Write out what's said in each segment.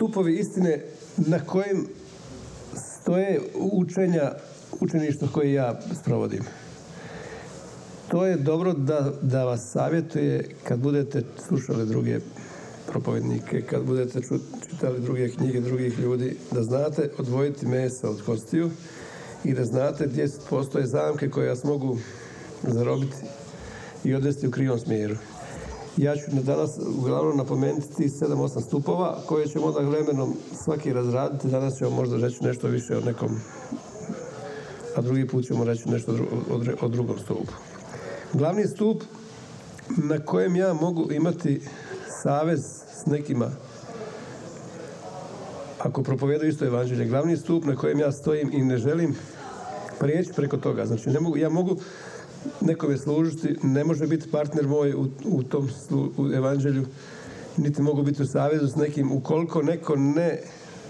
stupovi istine na kojim stoje učenja učeništva koje ja sprovodim. To je dobro da, da vas savjetuje kad budete slušali druge propovednike, kad budete čitali druge knjige drugih ljudi, da znate odvojiti mesa od kostiju i da znate gdje postoje zamke koje vas mogu zarobiti i odvesti u krivom smjeru. Ja ću danas uglavnom napomenuti ti 7-8 stupova koje ćemo onda vremenom svaki razraditi. Danas ćemo možda reći nešto više o nekom, a drugi put ćemo reći nešto o drugom stupu. Glavni stup na kojem ja mogu imati savez s nekima ako propovedaju isto evanđelje, glavni stup na kojem ja stojim i ne želim prijeći preko toga. Znači, ne mogu, ja mogu nekome služiti, ne može biti partner moj u, u tom u evanđelju, niti mogu biti u savezu s nekim, ukoliko neko ne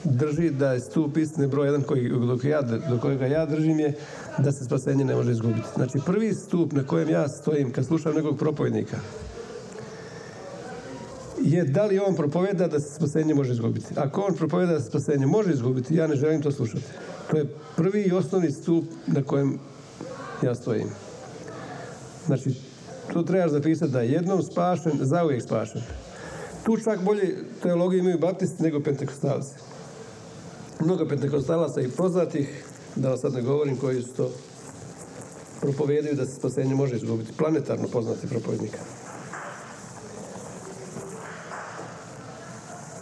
drži da je stup istine broj jedan koji, dok ja, do kojega ja držim je da se spasenje ne može izgubiti. Znači prvi stup na kojem ja stojim kad slušam nekog propovjednika je da li on propoveda da se spasenje može izgubiti. Ako on propoveda da se spasenje može izgubiti, ja ne želim to slušati. To je prvi i osnovni stup na kojem ja stojim. Znači, tu trebaš zapisati da je jednom spašen, zauvijek spašen. Tu čak bolje teologiju imaju baptisti nego pentekostalci. Mnogo pentekostalaca i poznatih, da vam sad ne govorim koji su to propovedaju da se spasenje može izgubiti. Planetarno poznati propovednika.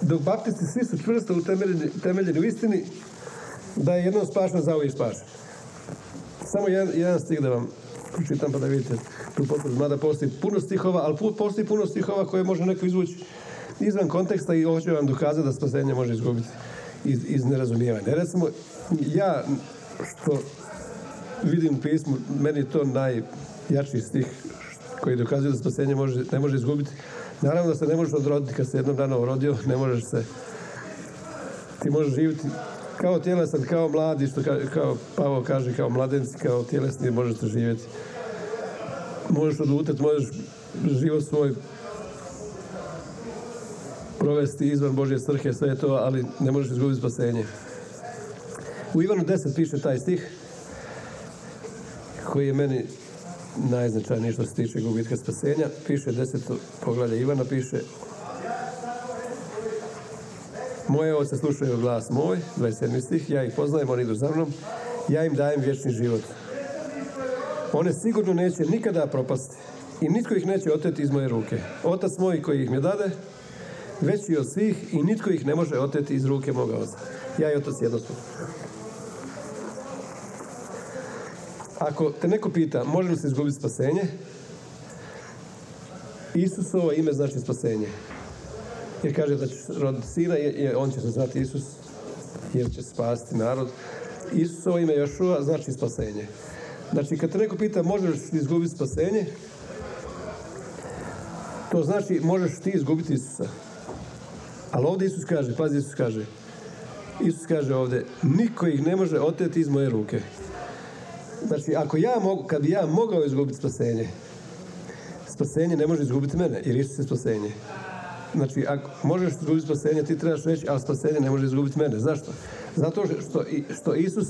Dok baptisti svi su čvrsto utemeljeni, temeljeni u istini da je jednom spašen, zauvijek spašen. Samo jedan, jedan stih da vam pročitam pa da vidite tu potvrdu. Mada postoji puno stihova, ali postoji puno stihova koje može neko izvući izvan konteksta i hoće vam dokazati da spasenje može izgubiti iz, iz nerazumijevanja. Recimo, ja što vidim pismu, meni je to najjači stih koji dokazuje da spasenje može, ne može izgubiti. Naravno da se ne možeš odroditi kad se jednom dana rodio, ne možeš se ti možeš živjeti kao tjelesan, kao mladi, što kao Pavo kaže, kao mladenci, kao tjelesni možete živjeti. Možeš odlutati, možeš život svoj provesti izvan Božje svrhe, sve to, ali ne možeš izgubiti spasenje. U Ivanu 10 piše taj stih koji je meni najznačajniji što se tiče gubitka spasenja. Piše deseto poglavlje Ivana, piše moje ovce slušaju glas moj, 27. stih, ja ih poznajem, oni idu za mnom, ja im dajem vječni život. One sigurno neće nikada propasti i nitko ih neće oteti iz moje ruke. Otac moj koji ih mi dade, veći od svih i nitko ih ne može oteti iz ruke moga oca. Ja i otac jedno Ako te neko pita, može li se izgubiti spasenje? Isusovo ime znači spasenje. Jer kaže da će roditi sina, je, on će se zvati Isus, jer će spasti narod. Isusovo ime Jošua znači spasenje. Znači, kad te neko pita možeš li izgubiti spasenje, to znači možeš ti izgubiti Isusa. Ali ovdje Isus kaže, pazi Isus kaže, Isus kaže ovdje, niko ih ne može oteti iz moje ruke. Znači, ako ja mogu, kad bi ja mogao izgubiti spasenje, spasenje ne može izgubiti mene, jer Isus je spasenje. Znači, ako možeš izgubiti spasenje, ti trebaš reći, ali spasenje ne može izgubiti mene. Zašto? Zato što, što Isus,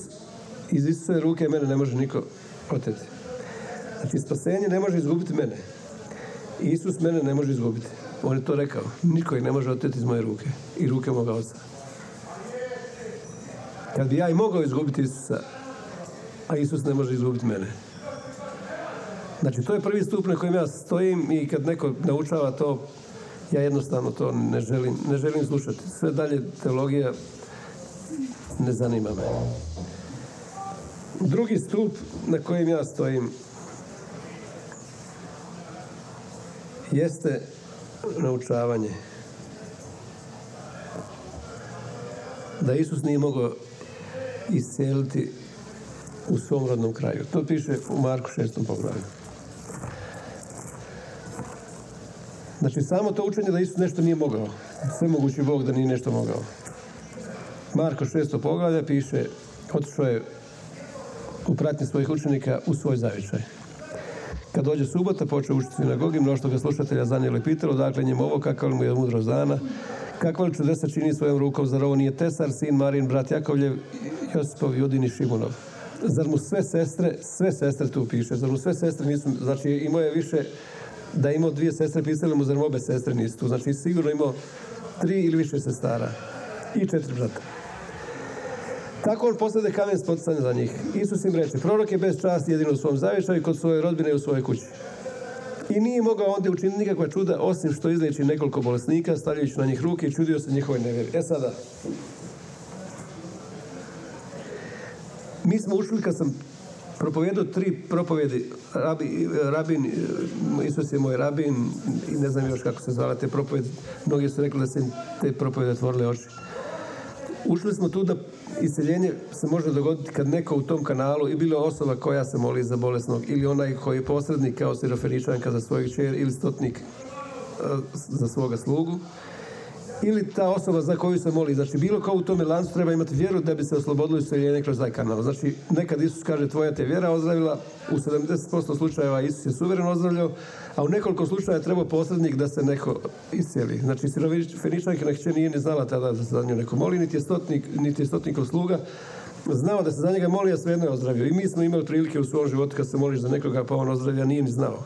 iz Isuse ruke mene ne može niko oteti. Znači, spasenje ne može izgubiti mene. Isus mene ne može izgubiti. On je to rekao. Niko ih ne može oteti iz moje ruke. I ruke moga oca. Kad bi ja i mogao izgubiti Isusa, a Isus ne može izgubiti mene. Znači, to je prvi stup na kojem ja stojim i kad neko naučava to, ja jednostavno to ne želim, ne želim slušati. Sve dalje teologija ne zanima me. Drugi stup na kojem ja stojim jeste naučavanje. Da Isus nije mogao iscijeliti u svom rodnom kraju. To piše u Marku 6. poglavlju. Znači, samo to učenje da Isus nešto nije mogao. Sve mogući Bog da nije nešto mogao. Marko 6. poglavlje piše, otišao je u pratnji svojih učenika u svoj zavičaj. Kad dođe subota, počeo učiti sinagogi, mnoštvo ga slušatelja zanijelo i pitalo, dakle njemu ovo, kakav mu je mudrost dana, Kakva li čudesa čini svojom rukom, zar ovo nije Tesar, sin Marin, brat Jakovljev, Josipov, Judin i Šimunov? Zar mu sve sestre, sve sestre tu piše, zar mu sve sestre nisu, znači imao je više, da je imao dvije sestre, pisali mu, zar obe sestre nisu tu, znači sigurno imao tri ili više sestara i četiri brata. Tako on poslede kamen spoticanja za njih. Isus im reče, prorok je bez časti jedino u svom zavješaju kod svoje rodbine i u svojoj kući. I nije mogao onda učiniti nikakva čuda, osim što izleči nekoliko bolesnika, stavljajući na njih ruke i čudio se njihovoj nevjeri. E sada, mi smo ušli kad sam propovedao tri propovjedi, rabi, rabin, Isus je moj rabin i ne znam još kako se zvala te propovjedi. Mnogi su rekli da se te propovjede otvorile oči. Ušli smo tu da iseljenje se može dogoditi kad neko u tom kanalu i bilo osoba koja se moli za bolesnog ili onaj koji je posrednik kao sirofeničanka za svojeg čer ili stotnik e, za svoga slugu ili ta osoba za koju se moli. Znači, bilo kao u tome lancu treba imati vjeru da bi se oslobodilo iseljenje kroz taj kanal. Znači, nekad Isus kaže tvoja te vjera ozdravila, u 70% slučajeva Isus je suvereno ozdravljao, a u nekoliko slučajeva treba posrednik da se neko iscijeli. Znači, Feničanka na nije ni znala tada da se za nju neko moli, niti je, stotnik, niti je stotnikov sluga, znao da se za njega moli, a svejedno je ozdravio. I mi smo imali prilike u svom životu kad se moliš za nekoga, pa on ozdravlja, nije ni znao.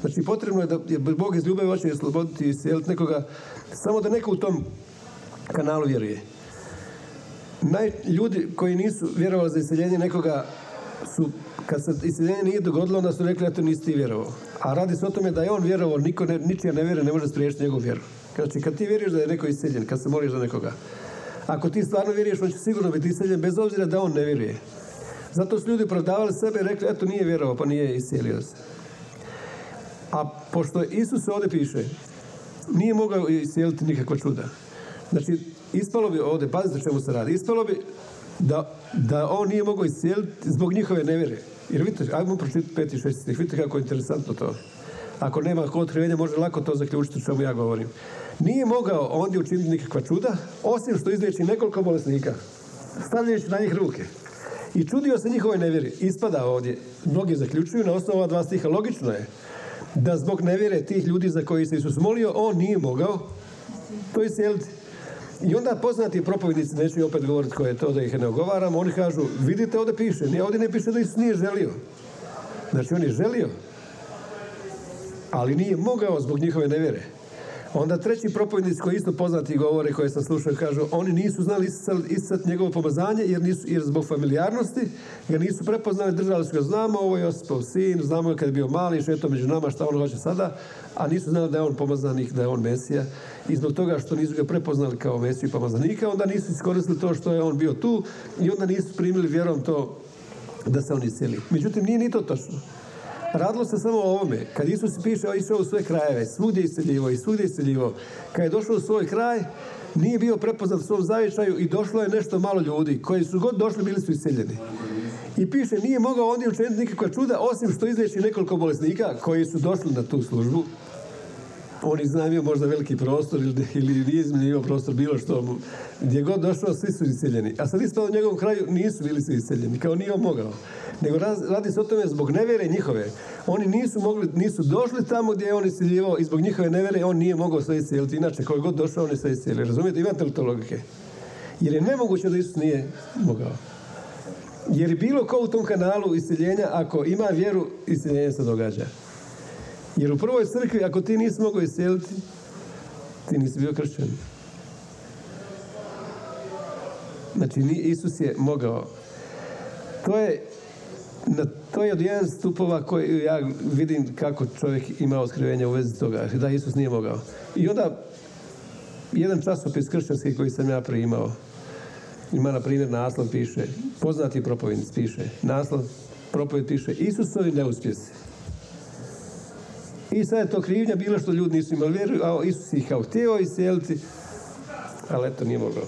Znači, potrebno je da je Bog iz ljubavi hoće osloboditi i iscijeliti nekoga, samo da neko u tom kanalu vjeruje. Naj, ljudi koji nisu vjerovali za iseljenje nekoga su, kad se iseljenje nije dogodilo, onda su rekli, to nisi ti vjerovao. A radi se o tome da je on vjerovao, niko ne, ničija ne vjeruje, ne može spriječiti njegov vjeru. Znači, kad ti vjeruješ da je neko iseljen, kad se moliš za nekoga, ako ti stvarno vjeruješ, on će sigurno biti iseljen, bez obzira da on ne vjeruje. Zato su ljudi opravdavali sebe i rekli, eto nije vjerovao, pa nije iselio se. A pošto Isus ovdje piše, nije mogao iscijeliti nikakva čuda. Znači, ispalo bi ovdje, pazite čemu se radi, ispalo bi da, da on nije mogao iscijeliti zbog njihove nevjere. Jer vidite, ajmo pročitati peti i šesti stih, vidite kako je interesantno to. Ako nema otkrivenja, može lako to zaključiti čemu ja govorim. Nije mogao ondje učiniti nikakva čuda, osim što izliječi nekoliko bolesnika, stavljajući na njih ruke. I čudio se njihovoj nevjeri. Ispada ovdje. Mnogi zaključuju na osnovu ova dva stiha. Logično je da zbog nevjere tih ljudi za koji se Isus molio, on nije mogao to iscijeliti. I onda poznati propovjednici, neću opet govoriti koje je to da ih ne ogovaram, oni kažu, vidite ovdje piše, nije, ovdje ne piše da Isus nije želio. Znači on je želio, ali nije mogao zbog njihove nevjere. Onda treći propovjednici koji isto poznati govore koje sam slušao kažu oni nisu znali isticati njegovo pomazanje jer, nisu, jer zbog familijarnosti ga nisu prepoznali, držali su ga znamo ovo je Josipov sin, znamo je kad je bio mali šeto među nama šta on hoće sada a nisu znali da je on pomazanik, da je on Mesija i zbog toga što nisu ga prepoznali kao Mesiju pomazanika onda nisu iskoristili to što je on bio tu i onda nisu primili vjerom to da se on iscijeli. Međutim, nije ni to točno. Radilo se samo o ovome. Kad Isus piše, išao u svoje krajeve, svugdje iseljivo i svugdje iseljivo. Kad je došao u svoj kraj, nije bio prepoznat u svom zavičaju i došlo je nešto malo ljudi koji su god došli bili su iseljeni. I piše, nije mogao ondje učiniti nikakva čuda, osim što izliječi nekoliko bolesnika koji su došli na tu službu on iznajmio možda veliki prostor ili, ili nije iznajmio prostor, bilo što. Gdje god došao, svi su iseljeni. A sad ispao u njegovom kraju nisu bili svi iseljeni, kao nije on mogao. Nego radi se o tome zbog nevere njihove. Oni nisu mogli, nisu došli tamo gdje je on iseljivao i zbog njihove nevere on nije mogao sve iseliti. Inače, koji god došao, on je sve iselio. Razumijete? Imate li to logike? Jer je nemoguće da Isus nije mogao. Jer bilo ko u tom kanalu iseljenja, ako ima vjeru, iseljenje se događa. Jer u prvoj crkvi, ako ti nisi mogao iseliti, ti nisi bio kršćan. Znači, Isus je mogao. To je, to je od jedan stupova koji ja vidim kako čovjek ima oskrivenje u vezi toga. Da Isus nije mogao. I onda, jedan časopis kršćanski koji sam ja primao, ima na primjer naslov piše, poznati propovednic piše, naslov propoved piše Isusovi neuspjesi. I sad je to krivnja bilo što ljudi nisu imali vjeru, a Isus ih kao htio iseliti, ali eto nije mogao.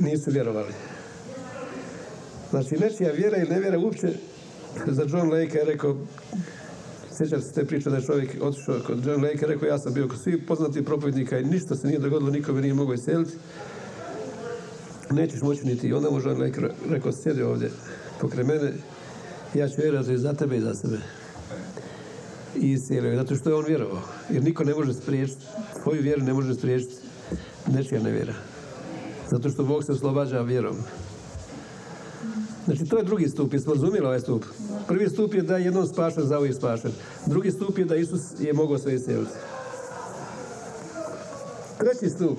Nisu vjerovali. Znači, nečija vjera ili nevjera uopće, za John Lake je rekao, sjećam se te priče da je čovjek otišao kod John Lake, rekao ja sam bio kod svih poznatih propovjednika i ništa se nije dogodilo, nikome nije mogao iseliti. Nećeš moći niti. Onda mu John Lake rekao, sjedi ovdje pokraj mene, ja ću vjerovati za tebe i za sebe i iscijelio zato što je on vjerovao. Jer niko ne može spriječiti, tvoju vjeru ne može spriječiti nečija nevjera. Zato što Bog se oslobađa vjerom. Znači, to je drugi stup. Jesmo razumjeli ovaj stup? Prvi stup je da je jednom spašen, za uvijek spašen. Drugi stup je da Isus je mogao sve iscijeliti. Treći stup.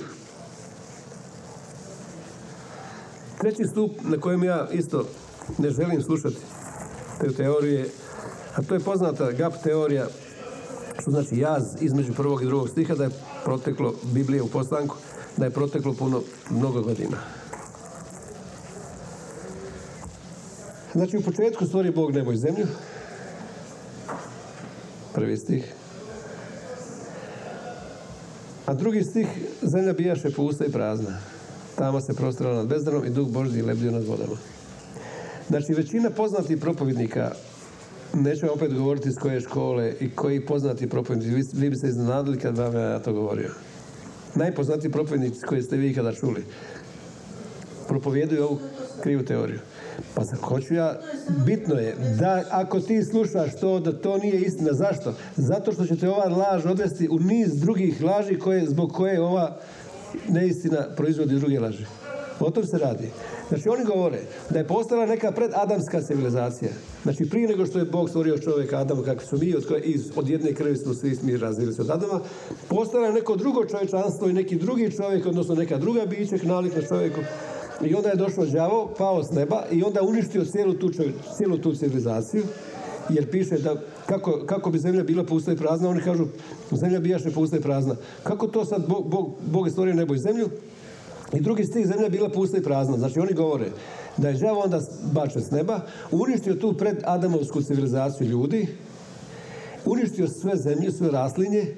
Treći stup na kojem ja isto ne želim slušati te teorije, a to je poznata GAP teorija, što znači jaz između prvog i drugog stiha, da je proteklo Biblije u poslanku, da je proteklo puno, mnogo godina. Znači u početku stvori Bog nebo i zemlju. Prvi stih. A drugi stih, zemlja bijaše pusta i prazna. Tama se prostirala nad bezdanom i duh Božji lebdio nad vodama. Znači, većina poznatih propovjednika, neću opet govoriti iz koje škole i koji poznati propovjednici, vi, vi bi se iznenadili kad vam ja to govorio. Najpoznatiji propovjednici koji ste vi ikada čuli, propovjeduju ovu krivu teoriju. Pa sad hoću ja, bitno je da ako ti slušaš to, da to nije istina. Zašto? Zato što će te ova laž odvesti u niz drugih laži koje, zbog koje ova neistina proizvodi druge laži. O tom se radi. Znači oni govore da je postala neka predadamska civilizacija. Znači prije nego što je Bog stvorio čovjeka Adama kako su mi, od, koje, iz, od jedne krvi smo svi mi razvili se od Adama, postala je neko drugo čovječanstvo i neki drugi čovjek, odnosno neka druga biće nalik na čovjeku. I onda je došao đavo, pao s neba i onda uništio cijelu tu, cijelu tu civilizaciju. Jer piše da kako, kako bi zemlja bila pusta i prazna, oni kažu zemlja bijaše pusta i prazna. Kako to sad Bog, Bog, Bog je stvorio nebo i zemlju, i drugi stih zemlja bila pusta i prazna. Znači oni govore da je đavo onda bačen s neba, uništio tu pred Adamovsku civilizaciju ljudi, uništio sve zemlje, sve raslinje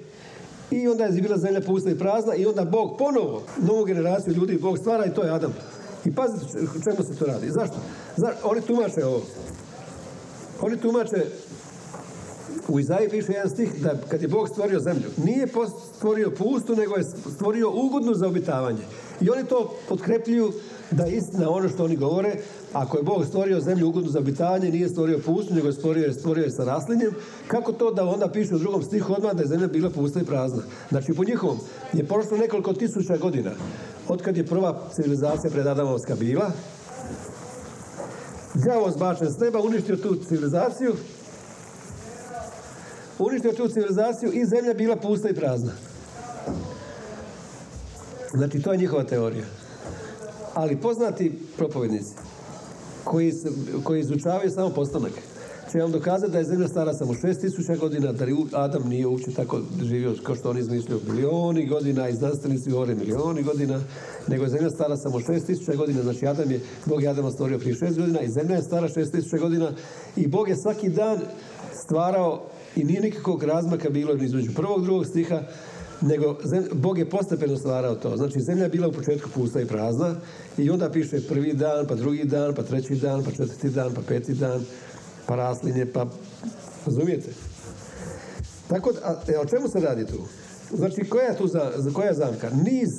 i onda je bila zemlja pusta i prazna i onda Bog ponovo novu generaciju ljudi Bog stvara i to je Adam. I pazite čemu se to radi. Zašto? Zašto? Oni tumače ovo. Oni tumače u Izaji piše jedan stih da kad je Bog stvorio zemlju, nije stvorio pustu, nego je stvorio ugodnu za obitavanje. I oni to potkrepljuju da istina ono što oni govore. Ako je Bog stvorio zemlju ugodnu za obitavanje, nije stvorio pustu, nego je stvorio, stvorio je sa raslinjem, kako to da onda piše u drugom stihu odmah da je zemlja bila pusta i prazna? Znači, po njihovom je prošlo nekoliko tisuća godina od kad je prva civilizacija pred Adamovska bila, đavo zbačen s neba, uništio tu civilizaciju, uništio tu civilizaciju i zemlja bila pusta i prazna. Znači, to je njihova teorija. Ali poznati propovjednici koji, koji izučavaju samo postanak će vam dokazati da je zemlja stara samo 6000 godina, da Adam nije uopće tako živio kao što oni izmišljaju milioni godina i znanstvenici govore milioni godina, nego je zemlja stara samo 6000 godina, znači Adam je, Bog je Adama stvorio prije 6 godina i zemlja je stara 6000 godina i Bog je svaki dan stvarao i nije nikakvog razmaka bilo između prvog drugog stiha, nego Bog je postepeno stvarao to. Znači, zemlja je bila u početku pusta i prazna i onda piše prvi dan, pa drugi dan, pa treći dan, pa četvrti dan, pa peti dan, pa raslinje, pa... Razumijete? Tako da, e, o čemu se radi tu? Znači, koja je tu za, koja je zamka? Niz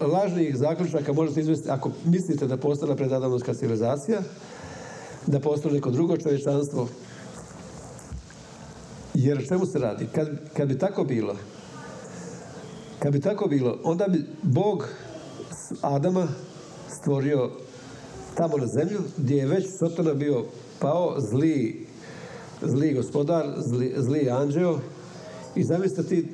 lažnih zaključaka možete izvesti ako mislite da postala predadamovska civilizacija, da postoji neko drugo čovječanstvo, jer čemu se radi? Kad, kad bi tako bilo, kad bi tako bilo, onda bi Bog Adama stvorio tamo na zemlju, gdje je već Sotona bio pao, zli, zli gospodar, zli, zli anđeo. I zamislite ti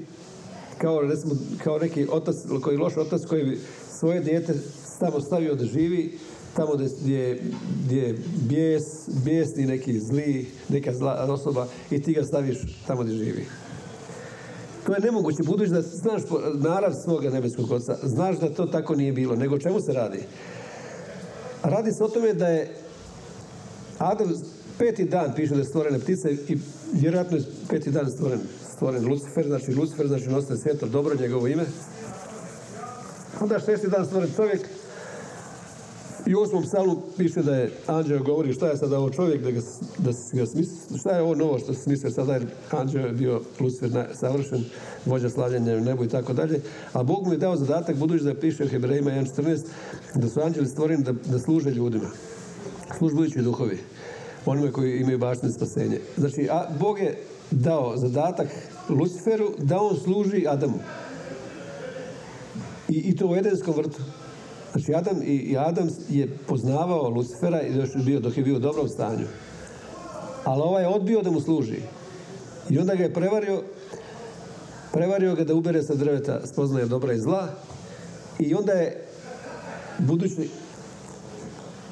kao, recimo, kao neki otac, koji loš otac koji bi svoje dijete tamo stavio da živi tamo gdje, gdje je bijes, bijesni neki zli, neka zla osoba i ti ga staviš tamo gdje živi. To je nemoguće, budući da znaš narav svoga nebeskog oca, znaš da to tako nije bilo, nego čemu se radi? Radi se o tome da je Adam peti dan piše da je stvorene ptice i vjerojatno je peti dan stvoren, stvoren Lucifer, znači Lucifer znači nositelj svjetlo, dobro njegovo ime. Onda šesti dan stvoren čovjek, i u osmom psalmu piše da je anđeo govori šta je sada ovo čovjek da, ga, da ga smisli, šta je ovo novo što se smisli sada jer anđeo je bio Lucifer savršen, vođa slavljenja u nebu i tako dalje. A Bog mu je dao zadatak, budući da piše u Hebrejima 1.14, da su anđeli stvoreni da, da služe ljudima. Službujući duhovi. Onima koji imaju baštine spasenje. Znači, a Bog je dao zadatak Luciferu da on služi Adamu. I, I to u Edenskom vrtu. Znači Adam, i, Adam je poznavao Lucifera i još bio, dok je bio u dobrom stanju. Ali ovaj je odbio da mu služi. I onda ga je prevario, prevario ga da ubere sa drveta spoznaje dobra i zla. I onda je, budući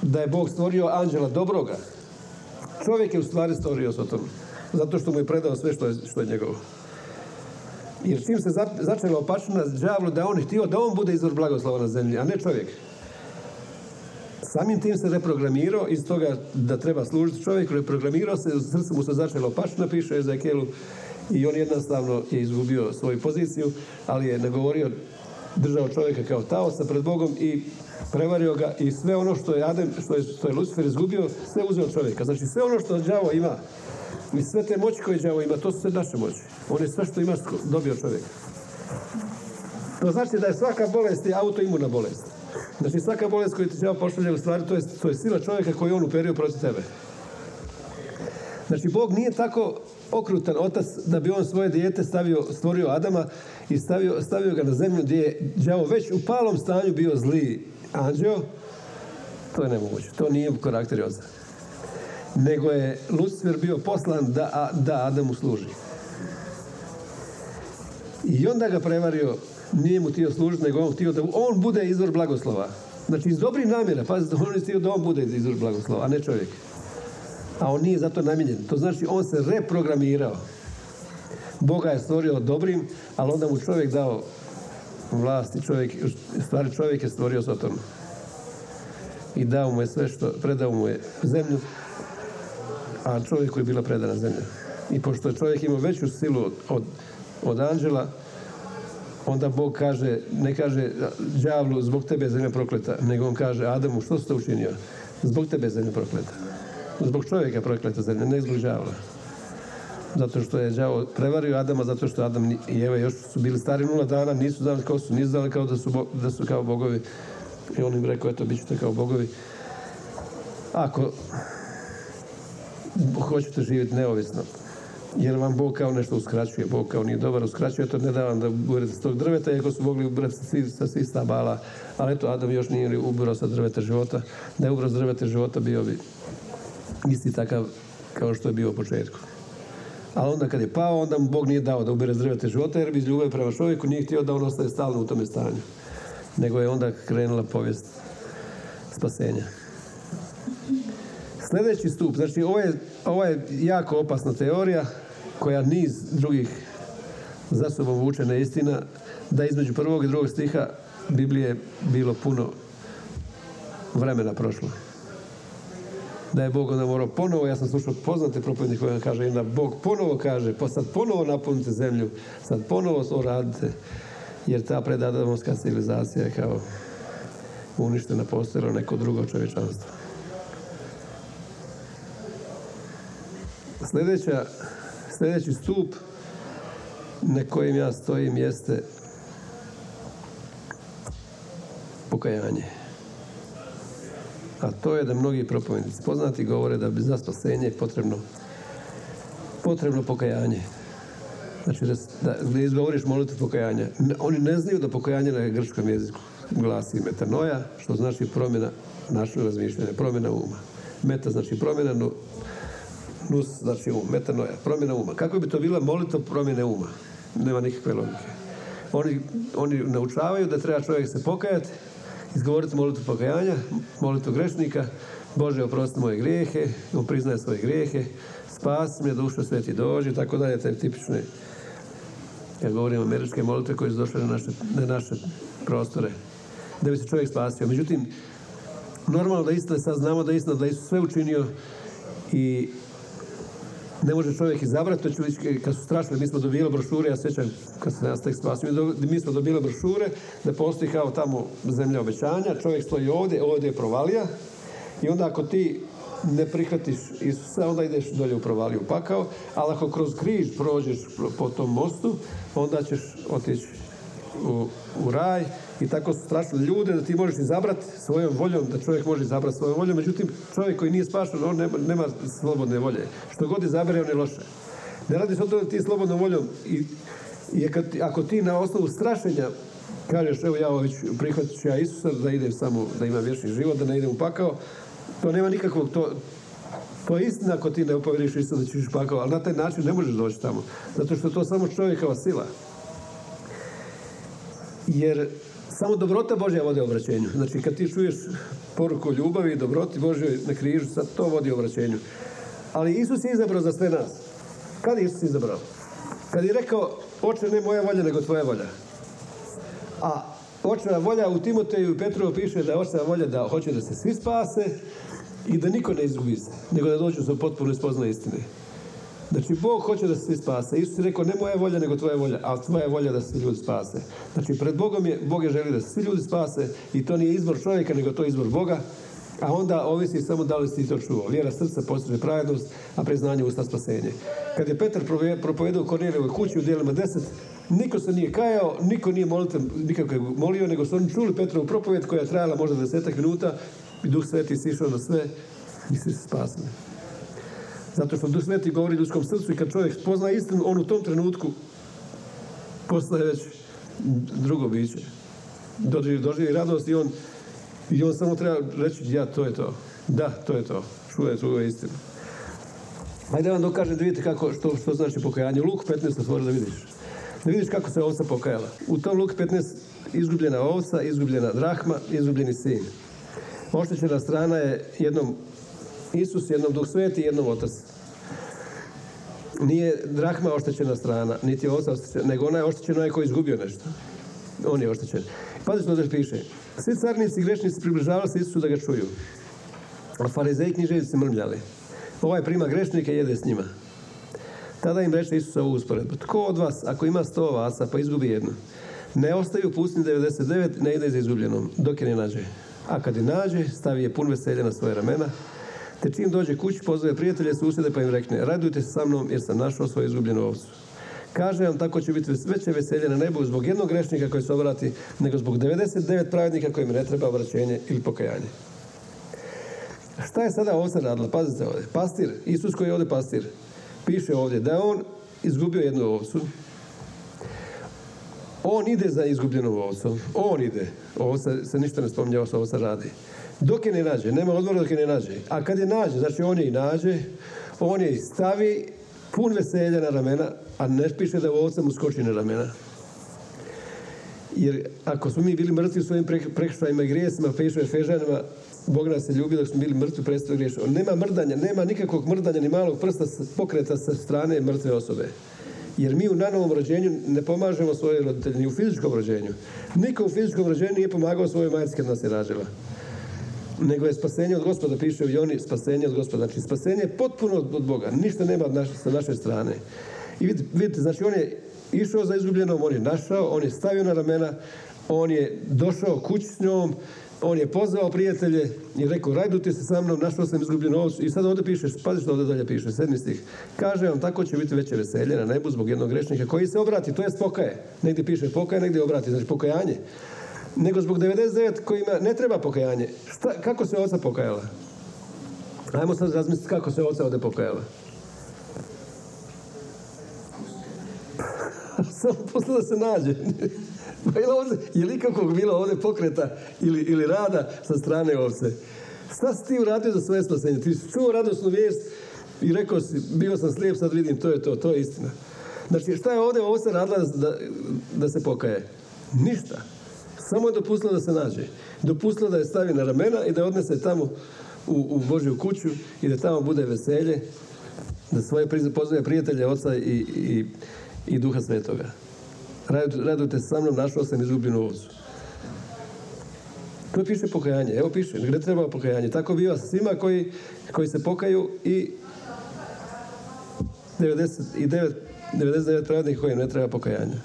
da je Bog stvorio anđela dobroga, čovjek je u stvari stvorio Sotom. Zato što mu je predao sve što je, što je njegovo. Jer čim se začela opačina đavlu da on htio da on bude izvor blagoslova na zemlji, a ne čovjek. Samim tim se reprogramirao iz toga da treba služiti čovjek, reprogramirao se, srcu mu se začela opačina, piše Ezekelu, i on jednostavno je izgubio svoju poziciju, ali je nagovorio, držao čovjeka kao taosa pred Bogom i prevario ga i sve ono što je Adem, što je, što je Lucifer izgubio, sve uzeo čovjeka. Znači sve ono što đavo ima, i sve te moći koje đavo ima, to su sve naše moći. On je sve što ima dobio čovjek. To znači da je svaka bolest je autoimuna bolest. Znači svaka bolest koju ti đavo pošalje u stvari, to je, to je sila čovjeka koju on uperio protiv tebe. Znači Bog nije tako okrutan otac da bi on svoje dijete stavio, stvorio Adama i stavio, stavio ga na zemlju gdje je đavo već u palom stanju bio zli anđeo. To je nemoguće. To nije u karakteri oca nego je Lucifer bio poslan da, da Adamu služi. I onda ga prevario, nije mu htio služiti, nego on htio da on bude izvor blagoslova. Znači iz dobrih namjera, pazite, on je htio da on bude izvor blagoslova, a ne čovjek. A on nije zato namijenjen. To znači on se reprogramirao. Boga je stvorio dobrim, ali onda mu čovjek dao vlast i čovjek, stvari čovjek je stvorio Sotom. I dao mu je sve što, predao mu je zemlju, a čovjeku je bila predana zemlja. I pošto je čovjek imao veću silu od, od, anđela, onda Bog kaže, ne kaže đavlu zbog tebe je zemlja prokleta, nego on kaže Adamu što ste učinio? Zbog tebe je zemlja prokleta. Zbog čovjeka prokleta zemlja, ne zbog đavla. Zato što je đavo prevario Adama, zato što Adam i Eva još su bili stari nula dana, nisu znali kao su, nisu znali kao da su, da su kao bogovi. I on im rekao, eto, bit ćete kao bogovi. Ako hoćete živjeti neovisno. Jer vam Bog kao nešto uskraćuje, Bog kao nije dobar uskraćuje, to ne da vam da uberete s tog drveta, iako su mogli ubrati sa svih stabala, ali eto, Adam još nije ubrao sa drveta života. Da je ubrao s drveta života, bio bi isti takav kao što je bio u početku. Ali onda kad je pao, onda mu Bog nije dao da ubere s drveta života, jer bi iz ljubavi prema čovjeku nije htio da on ostaje stalno u tome stanju. Nego je onda krenula povijest spasenja. Sljedeći stup, znači ovo je, ovo je jako opasna teorija koja niz drugih za sobom vuče na istina da između prvog i drugog stiha Biblije bilo puno vremena prošlo. Da je Bog onda morao ponovo, ja sam slušao poznate propovjednike koji kaže da Bog ponovo kaže, pa sad ponovo napunite zemlju, sad ponovo to radite, jer ta predadamovska civilizacija je kao uništena postojalo neko drugo čovječanstvo. Sljedeća, sljedeći stup na kojem ja stojim jeste pokajanje. A to je da mnogi propovjednici poznati govore da bi za spasenje potrebno potrebno pokajanje. Znači da, da izgovoriš molitvu pokajanja. Oni ne znaju da pokajanje na grčkom jeziku glasi metanoja, što znači promjena našeg razmišljanja, promjena uma. Meta znači promjena, no nus, znači um, metanoja, promjena uma. Kako bi to bila molitva promjene uma? Nema nikakve logike. Oni, oni naučavaju da treba čovjek se pokajati, izgovoriti molitvu pokajanja, molitvu grešnika, Bože oprosti moje grijehe, on priznaje svoje grijehe, spas me, dušo sveti dođe, tako dalje, te tipične, ja govorim američke molitve koje su došle na naše, na naše prostore, da bi se čovjek spasio. Međutim, normalno da isto sad znamo da isto da Isus sve učinio i ne može čovjek izabrati, to ću kad su strašne, mi smo dobili brošure, ja sjećam kad se nas tek spasio, mi smo dobili brošure da postoji kao tamo zemlja obećanja, čovjek stoji ovdje, ovdje je provalija i onda ako ti ne prihvatiš Isusa, onda ideš dolje u provaliju. Pakao, ali ako kroz križ prođeš po tom mostu, onda ćeš otići u, u raj i tako su strašili ljude da ti možeš izabrati svojom voljom, da čovjek može izabrati svojom voljom, međutim čovjek koji nije spašen, on nema, nema slobodne volje. Što god izabere, on je loše. Ne radi se o tome da ti slobodnom voljom i, i ako ti na osnovu strašenja kažeš, evo ja već prihvatit ću ja Isusa, da idem samo, da imam vječni život, da ne idem u pakao, to nema nikakvog, to, to je istina ako ti ne upovjeriš Isusa da ćeš pakao, ali na taj način ne možeš doći tamo. Zato što je to samo čovjekova sila. Jer samo dobrota Božja vodi obraćenju. Znači kad ti čuješ poruku ljubavi i dobroti Božjoj na križu, sad to vodi obraćenju. Ali Isus je izabrao za sve nas. Kad je Isus izabrao? Kad je rekao, oče ne moja volja nego tvoja volja. A očeva volja u Timoteju i Petrovu piše da je očeva volja da hoće da se svi spase i da niko ne izgubi se, nego da dođu se potpuno spoznaje istine. Znači, Bog hoće da se svi spase. Isus je rekao, ne moja volja, nego tvoja volja, a tvoja volja da se ljudi spase. Znači, pred Bogom je, Bog je želi da se svi ljudi spase i to nije izbor čovjeka, nego to je izbor Boga. A onda ovisi samo da li si to čuo. Vjera srca postiže pravednost, a priznanje usta spasenje. Kad je Petar propovedao u Kornelijevoj kući u dijelima 10, niko se nije kajao, niko nije molite, nikako molio, nego su oni čuli Petrovu propovjed koja je trajala možda desetak minuta i Duh Sveti si išao na sve i svi se spasili. Zato što Duh Sveti govori ljudskom srcu i kad čovjek spozna istinu, on u tom trenutku postaje već drugo biće. Doživi, doživi radost i on, i on samo treba reći, ja, to je to. Da, to je to. Čuje tu istinu. Hajde vam dokažem da vidite kako, što, što znači pokajanje. Luk 15 otvori da vidiš. Da vidiš kako se ovca pokajala. U tom Luk 15 izgubljena ovca, izgubljena drahma, izgubljeni sin. Oštećena strana je jednom Isus, jednom Duh Sveti, jednom Otac. Nije drahma oštećena strana, niti oštećena, nego ona je oštećena onaj koji je izgubio nešto. On je oštećen. Pazite što da piše. Svi carnici i grešnici približavali se Isusu da ga čuju. A farizeji i književci mrmljali. Ovaj prima grešnike i jede s njima. Tada im reče Isus ovu usporedbu. Tko od vas, ako ima sto ovaca, pa izgubi jednu, ne ostaju pustni 99, ne ide za izgubljenom, dok je ne nađe. A kad je nađe, stavi je pun veselja na svoje ramena, te čim dođe kući, pozove prijatelje, susjede, pa im rekne, radujte se sa mnom jer sam našao svoju izgubljenu ovcu. Kaže vam, tako će biti veće veselje na nebu zbog jednog grešnika koji se obrati, nego zbog 99 pravednika kojim ne treba obraćenje ili pokajanje. Šta je sada ovca radila? Pazite ovdje. Pastir, Isus koji je ovdje pastir, piše ovdje da je on izgubio jednu ovcu. On ide za izgubljenom ovcom. On ide. Ovo se, ništa ne spominje, ovo se radi. Dok je ne nađe, nema odmora dok je ne nađe. A kad je nađe, znači on je i nađe, on je i stavi pun veselja na ramena, a ne piše da ovca mu skoči na ramena. Jer ako smo mi bili mrtvi u svojim prekršajima i grijesima, piše Efežanima, Bog nas je ljubio dok smo bili mrtvi predstavljaju griješno. Nema mrdanja, nema nikakvog mrdanja ni malog prsta pokreta sa strane mrtve osobe. Jer mi u nanovom rođenju ne pomažemo svoje roditelje, ni u fizičkom rođenju. Niko u fizičkom rođenju nije pomagao svojoj majci kad nas je nego je spasenje od gospoda, piše u Joni, spasenje od gospoda. Znači, spasenje je potpuno od Boga, ništa nema sa naše strane. I vidite, znači on je išao za izgubljenom, on je našao, on je stavio na ramena, on je došao kući s njom, on je pozvao prijatelje i rekao, rajdute se sa mnom, našao sam izgubljenu ovcu. I sad ovdje piše, pazi što ovdje dalje piše, sedmi stih. Kaže vam, tako će biti veće veselje na nebu zbog jednog grešnika koji se obrati, to je pokaje. Negdje piše pokaje, negdje obrati, znači pokajanje nego zbog 99 kojima ne treba pokajanje. Šta, kako se oca pokajala? Ajmo sad razmisliti kako se oca ovdje pokajala. Samo posle da se nađe. Pa je, ovdje, je li kakvog bilo ovdje pokreta ili, ili rada sa strane ovce? Šta si ti uradio za svoje spasenje? Ti si čuo radosnu vijest i rekao si, bio sam slijep, sad vidim, to je to, to je istina. Znači, šta je ovdje ovce radila da, da se pokaje? Ništa. Samo je dopustila da se nađe. Dopustila da je stavi na ramena i da odnese tamo u, u Božju kuću i da tamo bude veselje, da svoje pozove prijatelje, oca i, i, i duha svetoga. Radujte sa mnom, našao sam izgubljenu ovcu. To piše pokajanje. Evo piše, gdje treba pokajanje. Tako biva svima koji, koji se pokaju i 99, 99 pravednih kojim ne treba pokajanje.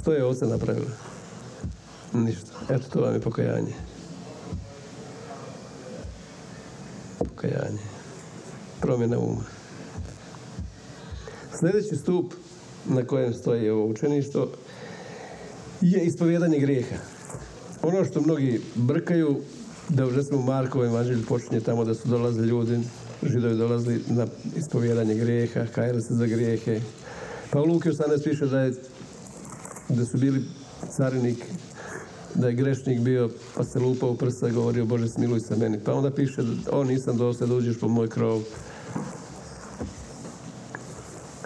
Što je oca napravila? Ništa. Eto, to vam je pokajanje. Pokajanje. Promjena uma. Sljedeći stup na kojem stoji ovo učeništvo je ispovjedanje grijeha. Ono što mnogi brkaju, da u recimo Markovo evanđelju počinje tamo da su dolazili ljudi, židovi dolazili na ispovjedanje grijeha, kajali se za grijehe. Pa u Luke 18 piše da, je, da su bili carinik, da je grešnik bio, pa se lupao u prsa i govorio Bože smiluj se meni. Pa onda piše, o nisam dosta da uđeš po moj krov.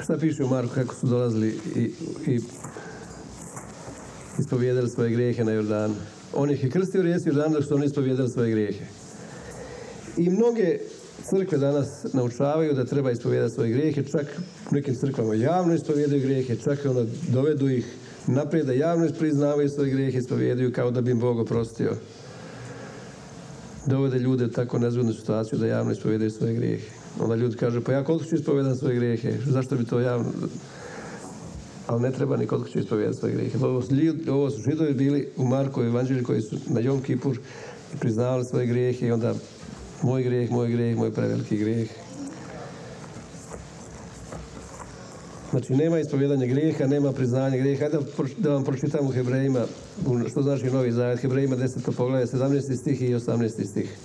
Šta piše u Marku kako su dolazili i, i svoje grijehe na Jordanu. On ih je krstio rijeci Jordanu dok su oni ispovijedali svoje grijehe. I mnoge crkve danas naučavaju da treba ispovijedati svoje grijehe, čak u nekim crkvama javno ispovijedaju grijehe, čak onda dovedu ih naprijed da javno priznavaju svoje grijehe, ispovijedaju kao da bi im Bog oprostio. Dovode ljude u tako nezgodnu situaciju da javno ispovijedaju svoje grijehe. Onda ljudi kažu, pa ja koliko ću ispovijedati svoje grijehe? Zašto bi to javno... Ali ne treba ni koliko ću ispovijedati svoje grijehe. Ovo su, ovo su židovi bili u Markovoj evanđelji koji su na Jom Kipur i priznavali svoje grijehe i onda moj grijeh, moj grijeh, moj preveliki grijeh. Znači, nema ispovjedanja grijeha, nema priznanja grijeha. Hajde da vam pročitam u Hebrejima, što znači Novi Zavjet. Hebrejima 10. poglavlje, 17. stih i 18. stih.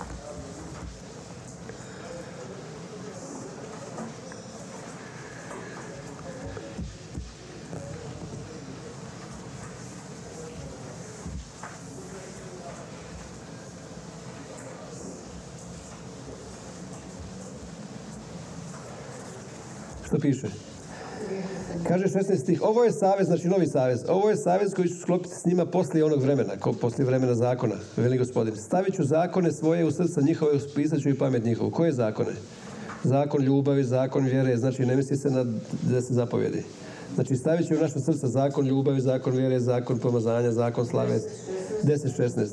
Što piše? Kaže 16 stih, ovo je savez, znači novi savez, ovo je savez koji ću sklopiti s njima poslije onog vremena, ko, poslije vremena zakona, veli gospodin. Stavit ću zakone svoje u srca njihove, uspisat ću i pamet njihovu. Koje zakone? Zakon ljubavi, zakon vjere, znači ne misli se na deset zapovjedi. Znači stavit ću u naše srca zakon ljubavi, zakon vjere, zakon pomazanja, zakon slave, 10-16.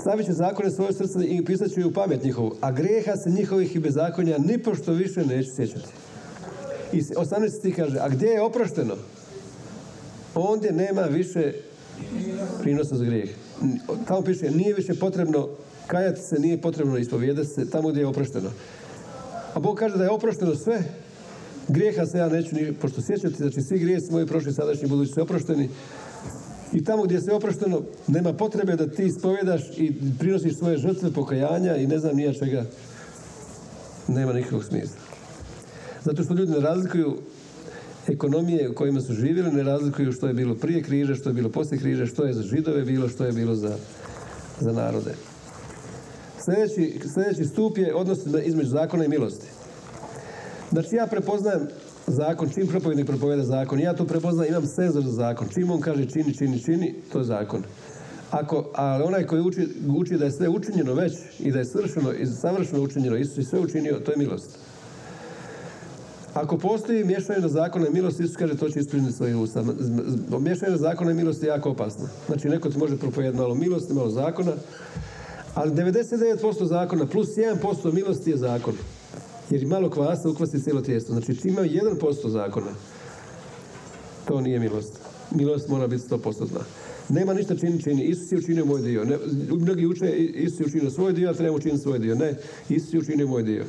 Stavit ću zakone svoje srca i pisat ću i u pamet njihovu, a grijeha se njihovih i bezakonja nipošto više neću sjećati. I 18 stih kaže, a gdje je oprošteno? Ondje nema više prinosa za grijeh. Tamo piše, nije više potrebno kajati se, nije potrebno ispovijedati se tamo gdje je oprošteno. A Bog kaže da je oprošteno sve. Grijeha se ja neću ni pošto sjećati, znači svi grijesi moji prošli, sadašnji, budući su oprošteni. I tamo gdje se oprošteno, nema potrebe da ti ispovjedaš i prinosiš svoje žrtve pokajanja i ne znam nija čega. Nema nikakvog smisla. Zato što ljudi ne razlikuju ekonomije u kojima su živjeli, ne razlikuju što je bilo prije križa, što je bilo poslije križa, što je za židove bilo, što je bilo za, za narode. Sljedeći, sljedeći stup je odnos između zakona i milosti. Znači ja prepoznajem zakon, čim propovednik propoveda zakon, ja to prepoznajem, imam senzor za zakon. Čim on kaže čini, čini, čini, to je zakon. Ako, ali onaj koji uči, uči da je sve učinjeno već i da je svršeno i savršeno učinjeno, Isus je sve učinio, to je milost. Ako postoji miješanje na zakona i milosti, Isus kaže to će ispuniti svoje usta. Miješanje na zakona i milosti je jako opasno. Znači, neko ti može propovedati malo milosti, malo zakona, ali 99% zakona plus 1% milosti je zakon. Jer malo kvasa ukvasti cijelo tijesto. Znači, čim ima 1% zakona, to nije milost. Milost mora biti 100% zna. Nema ništa čini, čini. Isus je učinio moj dio. Ne, mnogi uče, Isus je učinio svoj dio, a treba učiniti svoj dio. Ne, Isus je učinio moj dio